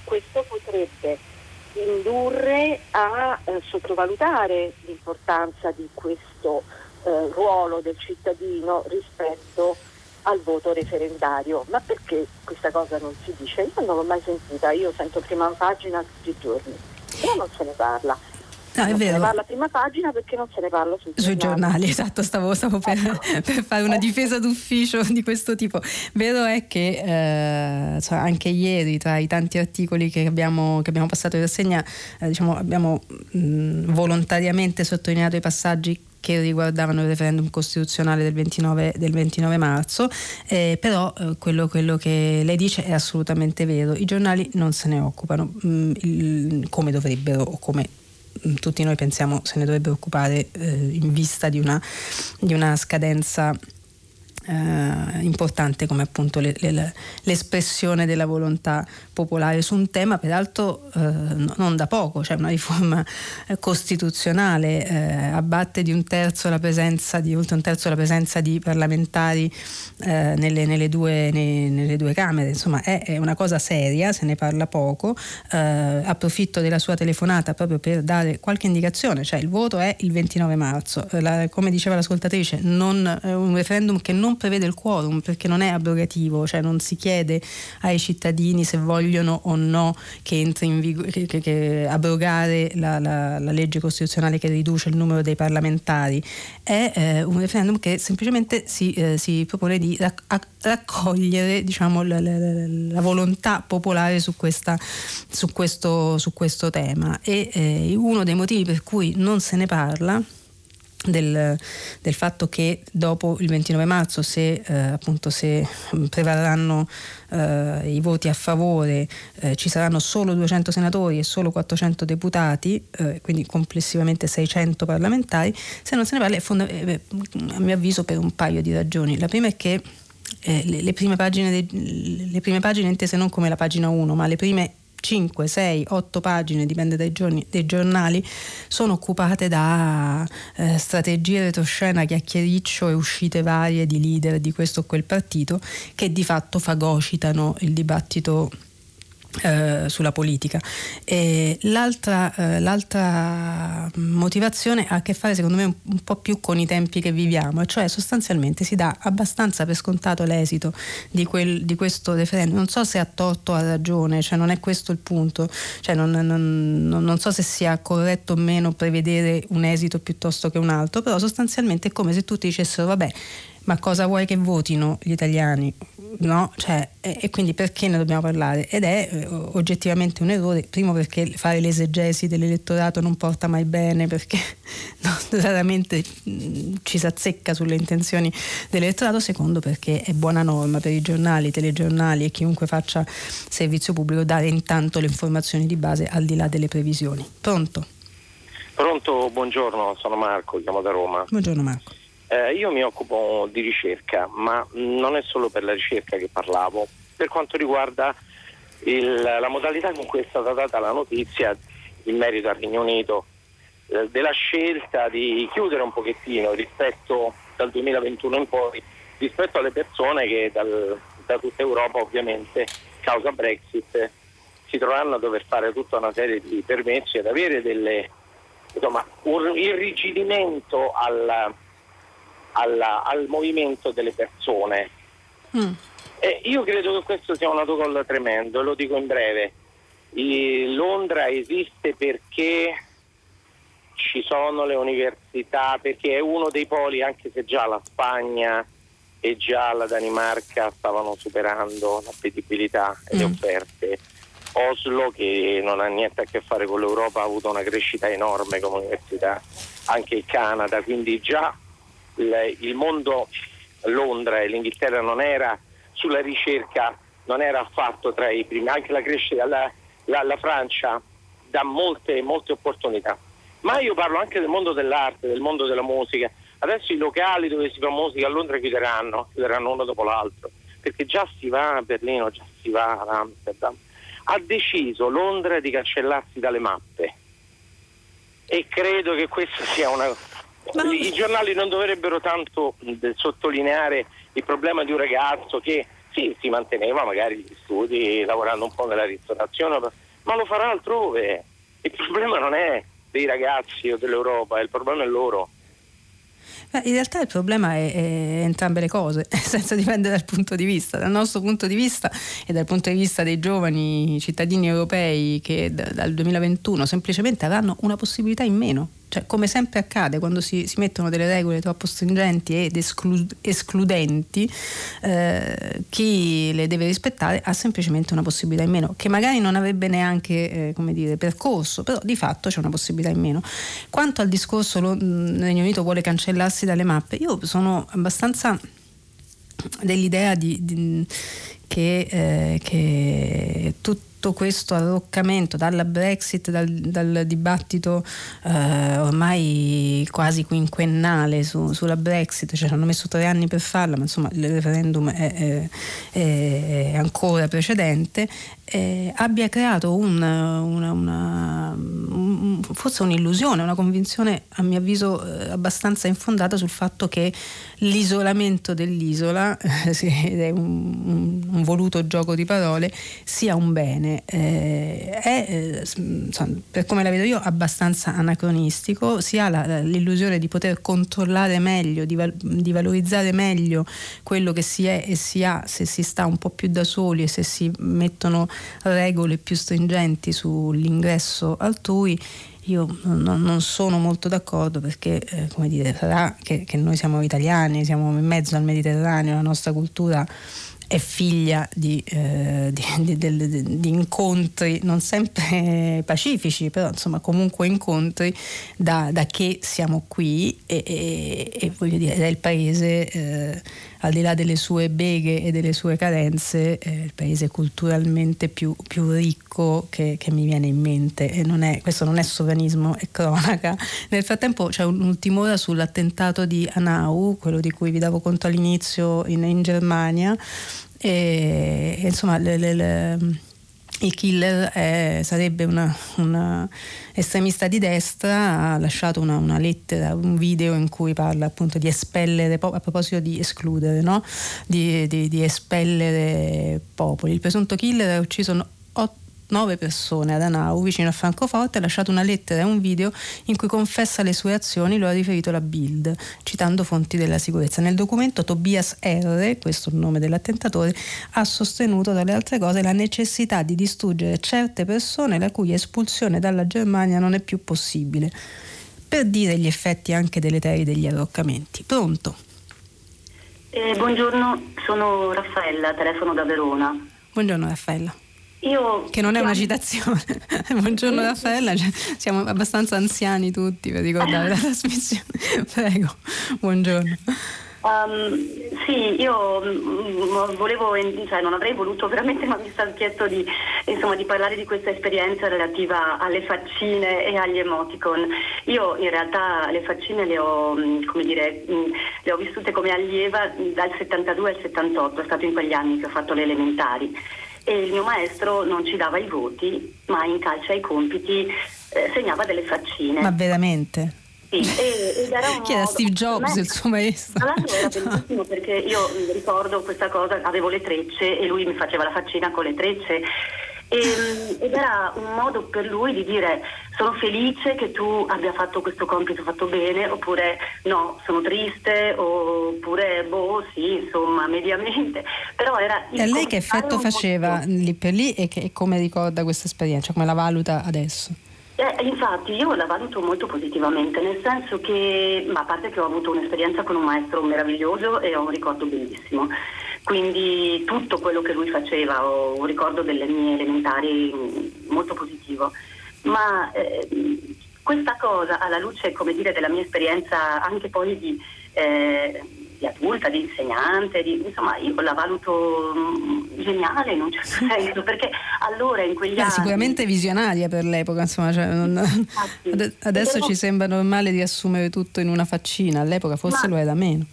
questo potrebbe indurre a eh, sottovalutare l'importanza di questo eh, ruolo del cittadino rispetto al voto referendario. Ma perché questa cosa non si dice? Io non l'ho mai sentita, io sento prima pagina tutti i giorni, però non se ne parla. No, è non vero. se ne parla prima pagina perché non se ne parla sui, sui giornali. giornali. Esatto, stavo, stavo per, per, fare una difesa d'ufficio di questo tipo. Vero è che eh, cioè anche ieri, tra i tanti articoli che abbiamo, che abbiamo passato in rassegna, eh, diciamo, abbiamo mh, volontariamente sottolineato i passaggi che riguardavano il referendum costituzionale del 29, del 29 marzo, eh, però eh, quello, quello, che lei dice è assolutamente vero, i giornali non se ne occupano mh, il, come dovrebbero o come tutti noi pensiamo se ne dovrebbero occupare eh, in vista di una, di una scadenza eh, importante come appunto le, le, l'espressione della volontà popolare su un tema peraltro eh, non da poco, cioè una riforma eh, costituzionale eh, abbatte di un terzo la presenza di oltre un terzo la presenza di parlamentari eh, nelle, nelle, due, nei, nelle, due, Camere, insomma è, è, una cosa seria, se ne parla poco, eh, approfitto della sua telefonata proprio per dare qualche indicazione, cioè il voto è il 29 marzo, la, come diceva l'ascoltatrice, non, un referendum che non prevede il quorum perché non è abrogativo, cioè non si chiede ai cittadini se vogliono o no che entri in vigore, che, che, che abrogare la, la, la, legge costituzionale che riduce il numero dei parlamentari, è eh, un referendum che semplicemente si, eh, si propone di rac- raccogliere diciamo, la, la, volontà popolare su, questa, su, questo, su questo tema. E eh, uno dei motivi per cui non se ne parla del, del, fatto che dopo il 29 marzo se, eh, appunto, se prevarranno eh, i voti a favore eh, ci saranno solo 200 senatori e solo 400 deputati eh, quindi complessivamente 600 parlamentari se non se ne parla è fonda- eh, a mio avviso per un paio di ragioni. La prima è che eh, le, le, prime pagine de- le prime pagine intese non come la pagina 1 ma le prime 5, 6, 8 pagine, dipende dai, giorni, dai giornali, sono occupate da eh, strategie retroscena, chiacchiericcio e uscite varie di leader di questo o quel partito che di fatto fagocitano il dibattito eh, sulla politica. L'altra, eh, l'altra, motivazione ha a che fare secondo me un, un, po' più con i tempi che viviamo, cioè sostanzialmente si dà abbastanza per scontato l'esito di, quel, di questo referendum. Non so se ha torto o ha ragione, cioè non è questo il punto, cioè non, non, non, so se sia corretto o meno prevedere un esito piuttosto che un altro, però sostanzialmente è come se tutti dicessero vabbè ma cosa vuoi che votino gli italiani? No? Cioè, e, e, quindi perché ne dobbiamo parlare? Ed è eh, oggettivamente un errore, primo perché fare l'esegesi dell'elettorato non porta mai bene, perché no, raramente mh, mm, ci si azzecca sulle intenzioni dell'elettorato, secondo perché è buona norma per i giornali, i telegiornali e chiunque faccia servizio pubblico dare intanto le informazioni di base al di là delle previsioni. Pronto? Pronto, buongiorno, sono Marco, chiamo da Roma. Buongiorno Marco. Eh, io mi occupo di ricerca, ma non è solo per la ricerca che parlavo. Per quanto riguarda il, la modalità con cui è stata data la notizia in merito al Regno Unito, eh, della scelta di chiudere un pochettino rispetto dal 2021 in poi, rispetto alle persone che dal, da tutta Europa ovviamente, causa Brexit, si troveranno a dover fare tutta una serie di permessi ed avere delle, insomma, un irrigidimento al alla, al movimento delle persone. Mm. E io credo che questo sia un autocollo tremendo, lo dico in breve. I, Londra esiste perché ci sono le università, perché è uno dei poli, anche se già la Spagna e già la Danimarca stavano superando l'appetibilità e le mm. offerte. Oslo, che non ha niente a che fare con l'Europa, ha avuto una crescita enorme come università, anche il Canada, quindi già il, mondo Londra e l'Inghilterra non era sulla ricerca, non era affatto tra i primi, anche la crescita, la, la, la Francia dà molte, molte opportunità. Ma io parlo anche del mondo dell'arte, del mondo della musica. Adesso i locali dove si fa musica a Londra chiuderanno, chiuderanno uno dopo l'altro, perché già si va a Berlino, già si va ad Amsterdam. Ha deciso Londra di cancellarsi dalle mappe e credo che questa sia una... Ma... I giornali non dovrebbero tanto sottolineare il problema di un ragazzo che sì, si manteneva magari gli studi lavorando un po' nella ristorazione, ma lo farà altrove. Il problema non è dei ragazzi o dell'Europa, il problema è loro. In realtà il problema è, è, entrambe le cose, senso dipende dal punto di vista. Dal nostro punto di vista e dal punto di vista dei giovani cittadini europei che d- dal 2021 semplicemente avranno una possibilità in meno cioè, come sempre accade quando si, si, mettono delle regole troppo stringenti ed esclu- escludenti, eh, chi le deve rispettare ha semplicemente una possibilità in meno, che magari non avrebbe neanche eh, dire, percorso, però di fatto c'è una possibilità in meno. Quanto al discorso lo, il Regno Unito vuole cancellarsi dalle mappe, io sono abbastanza dell'idea di, di, che, eh, che tutto tutto questo arroccamento dalla Brexit, dal, dal dibattito eh, ormai quasi quinquennale su, sulla Brexit, cioè hanno messo tre anni per farla, ma insomma il referendum è, è, è ancora precedente, eh, abbia creato un, una, una, un, forse un'illusione, una convinzione a mio avviso eh, abbastanza infondata sul fatto che l'isolamento dell'isola, ed è un, un, voluto gioco di parole, sia un bene. Eh, è, eh, insomma, per come la vedo io, abbastanza anacronistico, si ha la, l'illusione di poter controllare meglio, di, val- di valorizzare meglio quello che si è e si ha se si sta un po' più da soli e se si mettono regole più stringenti sull'ingresso altrui io non, sono molto d'accordo perché, eh, come dire, sarà che, che, noi siamo italiani, siamo in mezzo al Mediterraneo, la nostra cultura è figlia di, eh, di, di, di, incontri non sempre pacifici, però insomma comunque incontri da, da che siamo qui e, e, e voglio dire, è il paese, eh, al di là delle sue beghe e delle sue carenze, è il paese culturalmente più, più ricco che, che, mi viene in mente e non è, questo non è sovranismo, è cronaca. Nel frattempo c'è un'ultima ora sull'attentato di Anau, quello di cui vi davo conto all'inizio in, in Germania e insomma le, le, le, il killer è, sarebbe una, una, estremista di destra, ha lasciato una, una, lettera, un video in cui parla appunto di espellere, a proposito di escludere, no? di, di, di, espellere popoli. Il presunto killer ha ucciso nove persone ad Anau, vicino a Francoforte, ha lasciato una lettera e un video in cui confessa le sue azioni, lo ha riferito la Bild, citando fonti della sicurezza. Nel documento Tobias R., questo è il nome dell'attentatore, ha sostenuto, tra le altre cose, la necessità di distruggere certe persone la cui espulsione dalla Germania non è più possibile, per dire gli effetti anche deleteri degli arroccamenti. Pronto? Eh, buongiorno, sono Raffaella, telefono da Verona. Buongiorno Raffaella. Io che non è una citazione. Buongiorno Raffaella, cioè, siamo abbastanza anziani tutti per ricordare la trasmissione. Prego, buongiorno. Um, sì, io mh, mm, volevo, cioè non avrei voluto veramente, ma mi stato chiesto di, insomma, di, parlare di questa esperienza relativa alle faccine e agli emoticon. Io in realtà le faccine le ho, mm, dire, mh, mm, le ho vissute come allieva dal 72 al 78, è stato in quegli anni che ho fatto le elementari e il mio maestro non ci dava i voti, ma in calcio ai compiti eh, segnava delle faccine. Ma veramente? Sì, e, ed era un Chi era Steve Jobs, me, il suo maestro? Tra l'altro era bellissimo perché io ricordo questa cosa, avevo le trecce e lui mi faceva la faccina con le trecce e, ehm, ed era un modo per lui di dire sono felice che tu abbia fatto questo compito fatto bene oppure no, sono triste oppure boh sì, insomma, mediamente. Però era e lei che effetto faceva lì per lì e, che, come ricorda questa esperienza, come la valuta adesso? Eh, infatti io la valuto molto positivamente, nel senso che, ma a parte che ho avuto un'esperienza con un maestro meraviglioso e ho un ricordo bellissimo, quindi tutto quello che lui faceva, ho un ricordo delle mie elementari molto positivo, ma eh, questa cosa alla luce, come dire, della mia esperienza anche poi di... Eh, di adulta, di insegnante, di, insomma io la valuto mm, geniale in un certo senso, perché allora in quegli Beh, anni... Sicuramente visionaria per l'epoca, insomma, cioè non... adesso ci sembra normale di assumere tutto in una faccina, all'epoca forse Ma... lo era meno.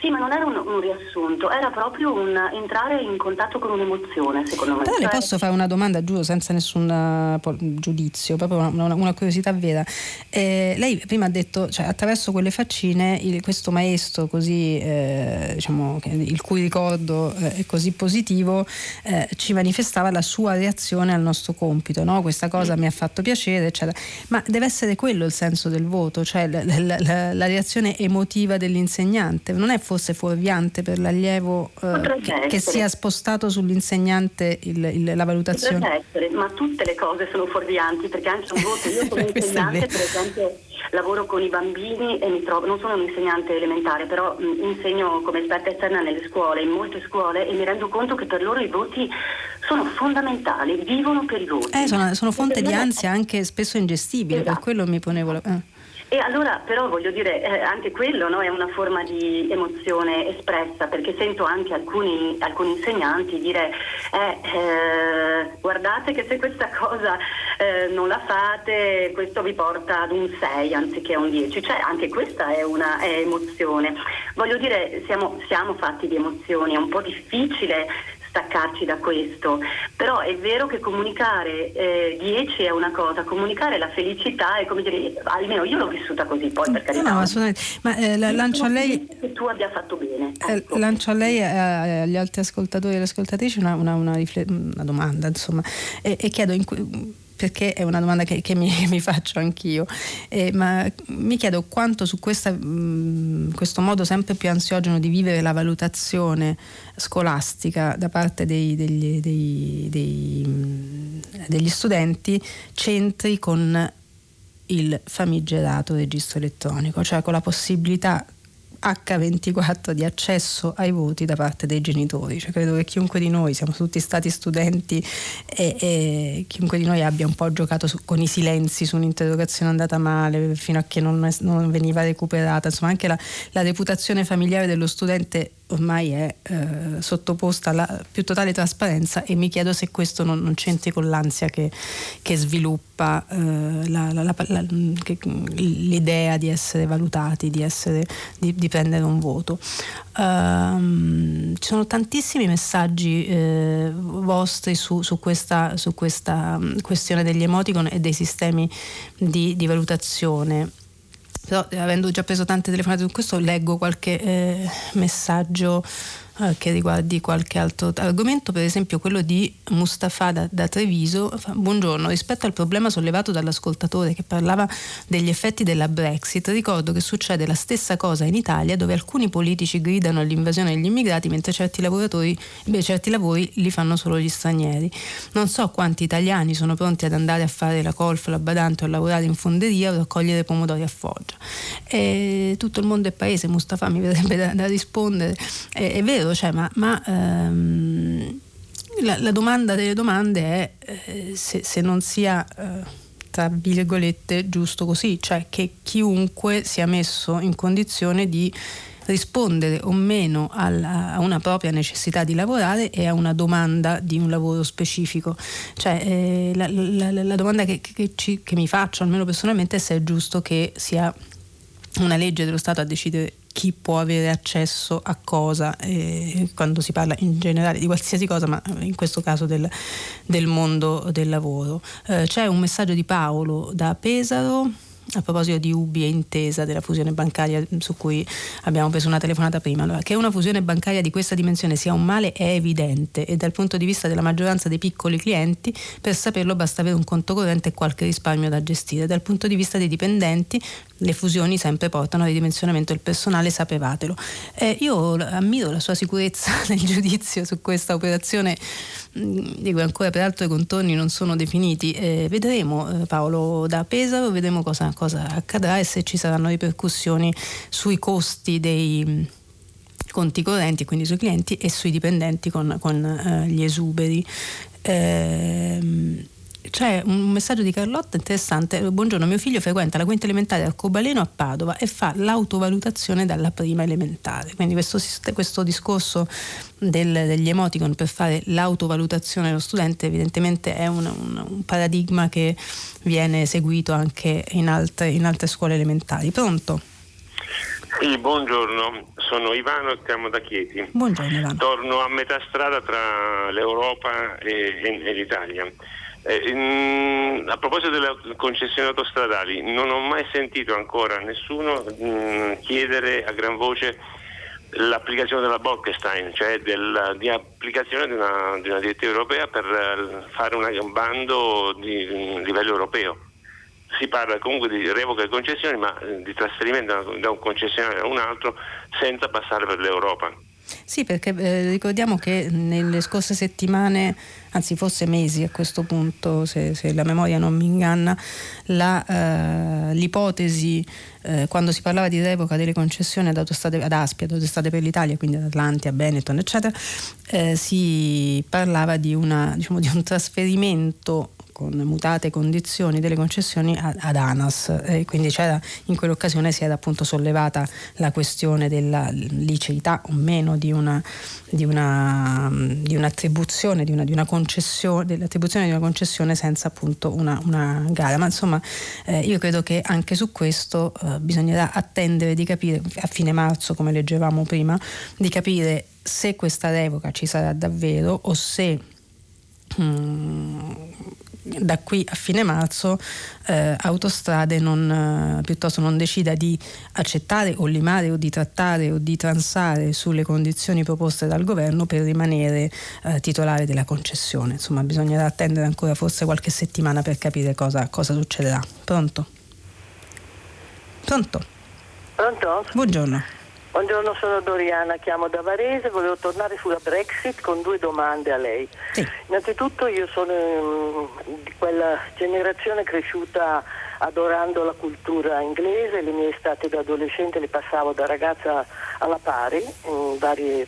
Sì, ma non era un, un, riassunto, era proprio un entrare in contatto con un'emozione, secondo me. Però cioè... le posso fare una domanda, giuro, senza nessun uh, giudizio, proprio una, una, una curiosità vera. Eh, lei prima ha detto, cioè, attraverso quelle faccine, il, questo maestro così, eh, diciamo, il cui ricordo eh, è così positivo, eh, ci manifestava la sua reazione al nostro compito, no? Questa cosa mm. mi ha fatto piacere, eccetera. Ma deve essere quello il senso del voto, cioè la, la, la, la reazione emotiva dell'insegnante. Non è forse fuorviante per l'allievo eh, che, che, sia spostato sull'insegnante il, il, la valutazione? Potrebbe essere, ma tutte le cose sono fuorvianti perché anche un voto, io come insegnante per esempio lavoro con i bambini e mi trovo, non sono un insegnante elementare, però mh, insegno come esperta esterna nelle scuole, in molte scuole e mi rendo conto che per loro i voti sono fondamentali, vivono per i voti. Eh, sono, sono fonte di ansia anche spesso ingestibile, esatto. per quello mi ponevo la... Eh. E allora però voglio dire, eh, anche quello no, è una forma di emozione espressa, perché sento anche alcuni, alcuni insegnanti dire eh, eh, guardate che se questa cosa eh, non la fate, questo vi porta ad un 6 anziché a un 10, cioè anche questa è una è emozione. Voglio dire, siamo, siamo fatti di emozioni, è un po' difficile staccarci da questo, però è vero che comunicare eh, 10 è una cosa, comunicare la felicità è come dire, almeno io l'ho vissuta così, poi per carità. No, assolutamente, ma eh, lancio a lei... Che tu abbia fatto bene. Eh, ecco. lancio a lei e agli altri ascoltatori e alle ascoltatrici una, una, una, una domanda, insomma, e, e chiedo... In, perché è una domanda che, che mi, mi, faccio anch'io, eh, ma mi chiedo quanto su questa, mh, mm, questo modo sempre più ansiogeno di vivere la valutazione scolastica da parte dei, degli, dei, dei, mm, degli studenti c'entri con il famigerato registro elettronico, cioè con la possibilità H24 di accesso ai voti da parte dei genitori. Cioè, credo che chiunque di noi, siamo tutti stati studenti e, e chiunque di noi abbia un po' giocato su, con i silenzi su un'interrogazione andata male fino a che non, non veniva recuperata. Insomma, anche la, la reputazione familiare dello studente ormai è eh, sottoposta alla più totale trasparenza e mi chiedo se questo non, non c'entri con l'ansia che, che sviluppa eh, la, la, la, che, l'idea di essere valutati, di, essere, di, di prendere un voto. Um, ci sono tantissimi messaggi eh, vostri su, su, questa, su, questa, mm, questione degli emoticon e dei sistemi di, di valutazione però avendo già preso tante telefonate su questo leggo qualche eh, messaggio eh, che riguardi qualche altro argomento, per esempio quello di Mustafa da, da Treviso. Buongiorno, rispetto al problema sollevato dall'ascoltatore che parlava degli effetti della Brexit, ricordo che succede la stessa cosa in Italia dove alcuni politici gridano all'invasione degli immigrati mentre certi, beh, certi lavori li fanno solo gli stranieri. Non so quanti italiani sono pronti ad andare a fare la colf, la badante o a lavorare in fonderia o raccogliere pomodori a Foggia. E tutto il mondo è paese, Mustafa mi verrebbe da, da rispondere. È, è vero vero, cioè, ma, ma ehm, la, la, domanda delle domande è eh, se, se, non sia, eh, tra virgolette, giusto così, cioè che chiunque sia messo in condizione di rispondere o meno alla, a una propria necessità di lavorare e a una domanda di un lavoro specifico. Cioè, eh, la, la, la, domanda che, che, ci, che mi faccio, almeno personalmente, è se è giusto che sia una legge dello Stato a decidere chi può avere accesso a cosa, eh, quando si parla in generale di qualsiasi cosa, ma in questo caso del, del mondo del lavoro. Eh, c'è un messaggio di Paolo da Pesaro a proposito di Ubi e Intesa della fusione bancaria su cui abbiamo preso una telefonata prima, allora, che una fusione bancaria di questa dimensione sia un male è evidente e dal punto di vista della maggioranza dei piccoli clienti per saperlo basta avere un conto corrente e qualche risparmio da gestire. Dal punto di vista dei dipendenti le fusioni sempre portano al ridimensionamento del personale, sapevatelo. Eh, io ammiro la sua sicurezza nel giudizio su questa operazione, mm, dico ancora peraltro i contorni non sono definiti, eh, vedremo eh, Paolo da Pesaro, vedremo cosa, cosa, accadrà e se ci saranno ripercussioni sui costi dei mm, conti correnti, quindi sui clienti e sui dipendenti con, con eh, gli esuberi. Eh, c'è un messaggio di Carlotta interessante. Buongiorno, mio figlio frequenta la quinta elementare al Cobaleno a Padova e fa l'autovalutazione dalla prima elementare. Quindi questo, questo discorso del, degli emoticon per fare l'autovalutazione dello studente evidentemente è un, un, un paradigma che viene seguito anche in altre, in altre scuole elementari. Pronto? Sì, buongiorno, sono Ivano e chiamo da Chieti. Buongiorno Ivano. Torno a metà strada tra l'Europa e, e, e l'Italia. Eh, in, a proposito delle concessioni autostradali, non ho mai sentito ancora nessuno mh, mm, chiedere a gran voce l'applicazione della Bolkestein, cioè del, di applicazione di una, di una, direttiva europea per uh, fare una, un bando di, di livello europeo. Si parla comunque di revoca di concessioni, ma eh, di trasferimento da un concessionario a un altro senza passare per l'Europa. Sì, perché eh, ricordiamo che nelle scorse settimane, anzi forse mesi a questo punto, se, se la memoria non mi inganna, la, eh, l'ipotesi eh, quando si parlava di revoca delle concessioni ad, autostrade, ad Aspia, ad Autostrade per l'Italia, quindi ad Atlantia, Benetton, eccetera, eh, si parlava di, una, diciamo, di un trasferimento con mutate condizioni delle concessioni ad ANAS e quindi in quell'occasione si era appunto sollevata la questione della liceità o meno di, una, di, una, di un'attribuzione, di una, di una concessione, dell'attribuzione di una concessione senza appunto una, una gara. Ma insomma eh, io credo che anche su questo eh, bisognerà attendere di capire a fine marzo, come leggevamo prima, di capire se questa revoca ci sarà davvero o se hmm, da qui a fine marzo eh, Autostrade non, eh, piuttosto non decida di accettare o limare o di trattare o di transare sulle condizioni proposte dal governo per rimanere eh, titolare della concessione. Insomma bisognerà attendere ancora forse qualche settimana per capire cosa, cosa succederà. Pronto? Pronto? Pronto? Buongiorno. Buongiorno, sono Doriana, chiamo da Varese, volevo tornare sulla Brexit con due domande a lei. Sì. Innanzitutto io sono mm, di quella generazione cresciuta adorando la cultura inglese, le mie estate da adolescente le passavo da ragazza alla pari in varie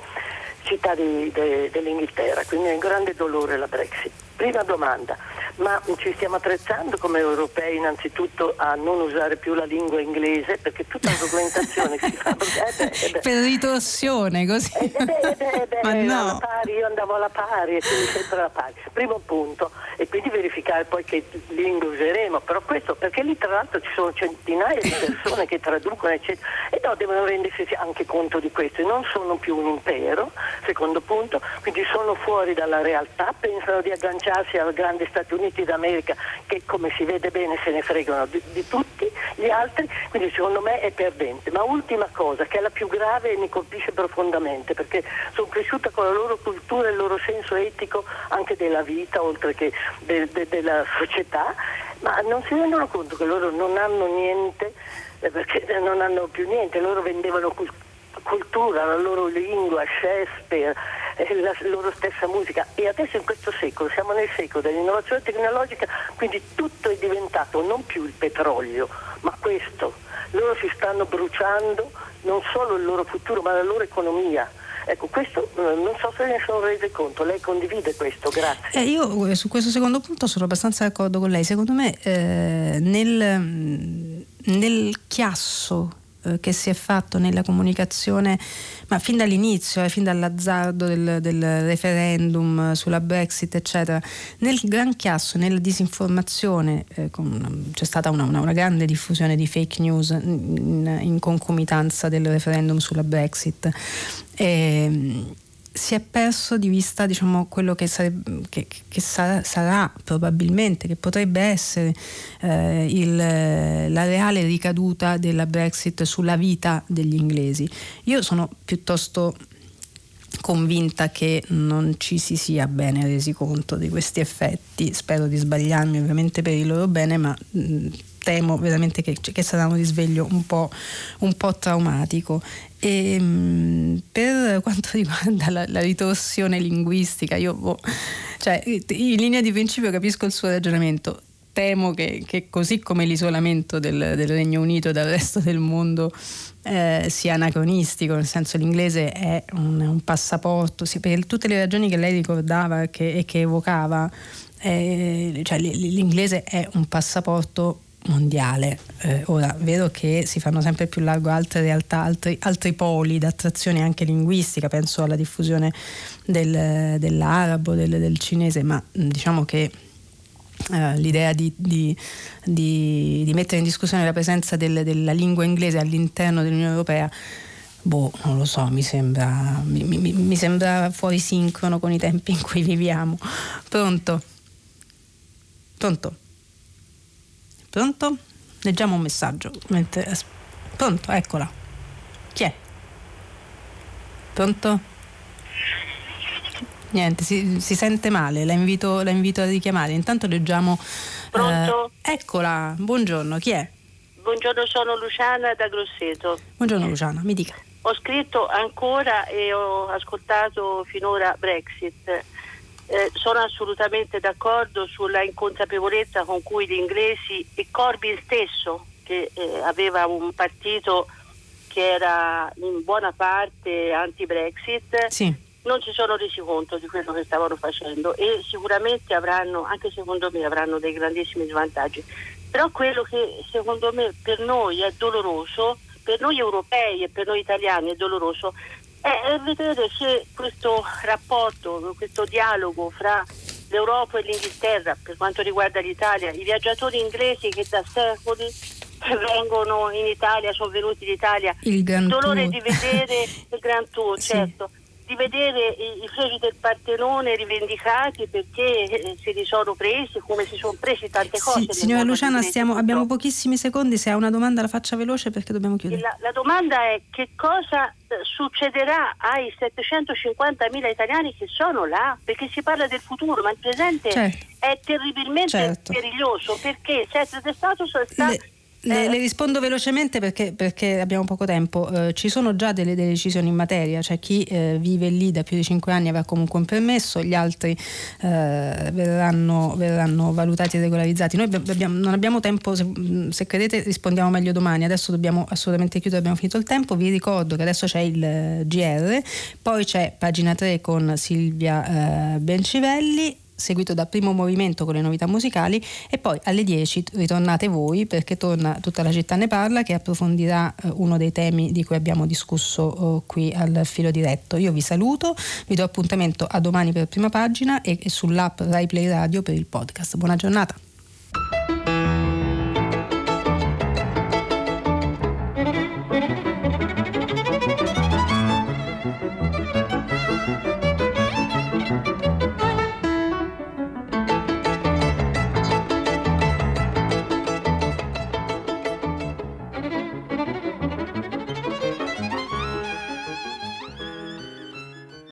città di, de, dell'Inghilterra, quindi è un grande dolore la Brexit. Prima domanda, ma ci stiamo attrezzando come europei innanzitutto a non usare più la lingua inglese? Perché tutta la documentazione si fa. Eh beh, eh beh. per ritorsione così. Eh beh, eh ma no. pari, io andavo alla pari e quindi sempre alla pari. Primo punto e quindi verificare poi che lingua useremo. Però questo perché lì tra l'altro ci sono centinaia di persone che traducono eccetera. E no, devono rendersi anche conto di questo. Non sono più un impero secondo punto. Quindi sono fuori dalla realtà pensano di agganciarsi al grande Stati Uniti Uniti d'America che come si vede bene se ne fregano di, di, tutti gli altri, quindi secondo me è perdente. Ma ultima cosa, che è la più grave e mi colpisce profondamente, perché sono cresciuta con la loro cultura e il loro senso etico anche della vita, oltre che de, de, della società, ma non si rendono conto che loro non hanno niente, eh, perché non hanno più niente, loro vendevano cultura, la loro lingua, Shakespeare, la loro stessa musica e adesso in questo secolo siamo nel secolo dell'innovazione tecnologica, quindi tutto è diventato non più il petrolio, ma questo. Loro si stanno bruciando non solo il loro futuro, ma la loro economia. Ecco, questo eh, non so se ne sono rese conto, lei condivide questo, grazie. Eh, io eh, su questo secondo punto sono abbastanza d'accordo con lei, secondo me eh, nel, mm, nel chiasso eh, che si è fatto nella comunicazione, ma fin dall'inizio, eh, fin dall'azzardo del, del, referendum sulla Brexit, eccetera, nel gran chiasso, nella disinformazione, eh, con, c'è stata una, una, una, grande diffusione di fake news in, in concomitanza del referendum sulla Brexit. E, si è perso di vista diciamo, quello che, sarebbe, che, che sarà, sarà, probabilmente, che potrebbe essere eh, il, la reale ricaduta della Brexit sulla vita degli inglesi. Io sono piuttosto convinta che non ci si sia bene resi conto di questi effetti, spero di sbagliarmi ovviamente per il loro bene, ma mh, temo veramente che, che sarà un risveglio un po', un po traumatico. E, ehm, per quanto riguarda la, la ritorsione linguistica, io boh, cioè, in linea di principio capisco il suo ragionamento. Temo che, che così come l'isolamento del, del, Regno Unito dal resto del mondo eh, sia anacronistico, nel senso l'inglese è un, un passaporto, sì, per tutte le ragioni che lei ricordava che, e che evocava, eh, cioè l'inglese è un passaporto mondiale. Eh, ora, vero che si fanno sempre più largo altre realtà, altri, altri poli d'attrazione anche linguistica, penso alla diffusione del, dell'arabo, del, del, cinese, ma diciamo che eh, l'idea di, di, di, di, mettere in discussione la presenza del, della lingua inglese all'interno dell'Unione Europea Boh, non lo so, mi sembra, mi, mi, mi sembra fuori sincrono con i tempi in cui viviamo. Pronto? Pronto? Pronto? Leggiamo un messaggio. Mentre... Pronto, eccola. Chi è? Pronto? Niente, si, si sente male, la invito, la invito, a richiamare. Intanto leggiamo. Pronto? Eh, eccola, buongiorno, chi è? Buongiorno, sono Luciana da Grosseto. Buongiorno Luciana, mi dica. Ho scritto ancora e ho ascoltato finora Brexit eh, sono assolutamente d'accordo sulla inconsapevolezza con cui gli inglesi e Corbyn stesso, che eh, aveva un partito che era in buona parte anti-Brexit, sì. non si sono resi conto di quello che stavano facendo e sicuramente avranno, anche secondo me, avranno dei grandissimi svantaggi. Però quello che secondo me per noi è doloroso, per noi europei e per noi italiani è doloroso, è vedere se questo rapporto, questo dialogo fra l'Europa e l'Inghilterra per quanto riguarda l'Italia, i viaggiatori inglesi che da secoli vengono in Italia, sono venuti in Italia, il, il dolore di vedere il Grand Tour, sì. certo, di vedere i, i figli del Partenone rivendicati perché eh, se li sono presi come si sono presi tante cose. Sì, signora Luciana, stiamo, abbiamo pochissimi secondi, se ha una domanda la faccia veloce perché dobbiamo chiudere. La, la domanda è che cosa eh, succederà ai 750.000 italiani che sono là? Perché si parla del futuro, ma il presente certo. è terribilmente certo. periglioso perché il set di Stato sta... Le le, eh. le, rispondo velocemente perché, perché abbiamo poco tempo. Eh, ci sono già delle, delle, decisioni in materia, cioè chi eh, vive lì da più di 5 anni avrà comunque un permesso, gli altri eh, verranno, verranno, valutati e regolarizzati. Noi abbiamo, non abbiamo tempo, se, se, credete rispondiamo meglio domani, adesso dobbiamo assolutamente chiudere, abbiamo finito il tempo. Vi ricordo che adesso c'è il eh, GR, poi c'è pagina 3 con Silvia eh, Bencivelli seguito da primo movimento con le novità musicali e poi alle 10 ritornate voi perché torna tutta la città ne parla che approfondirà eh, uno dei temi di cui abbiamo discusso eh, qui al filo diretto. Io vi saluto, vi do appuntamento a domani per prima pagina e, sull'app Rai Play Radio per il podcast. Buona giornata.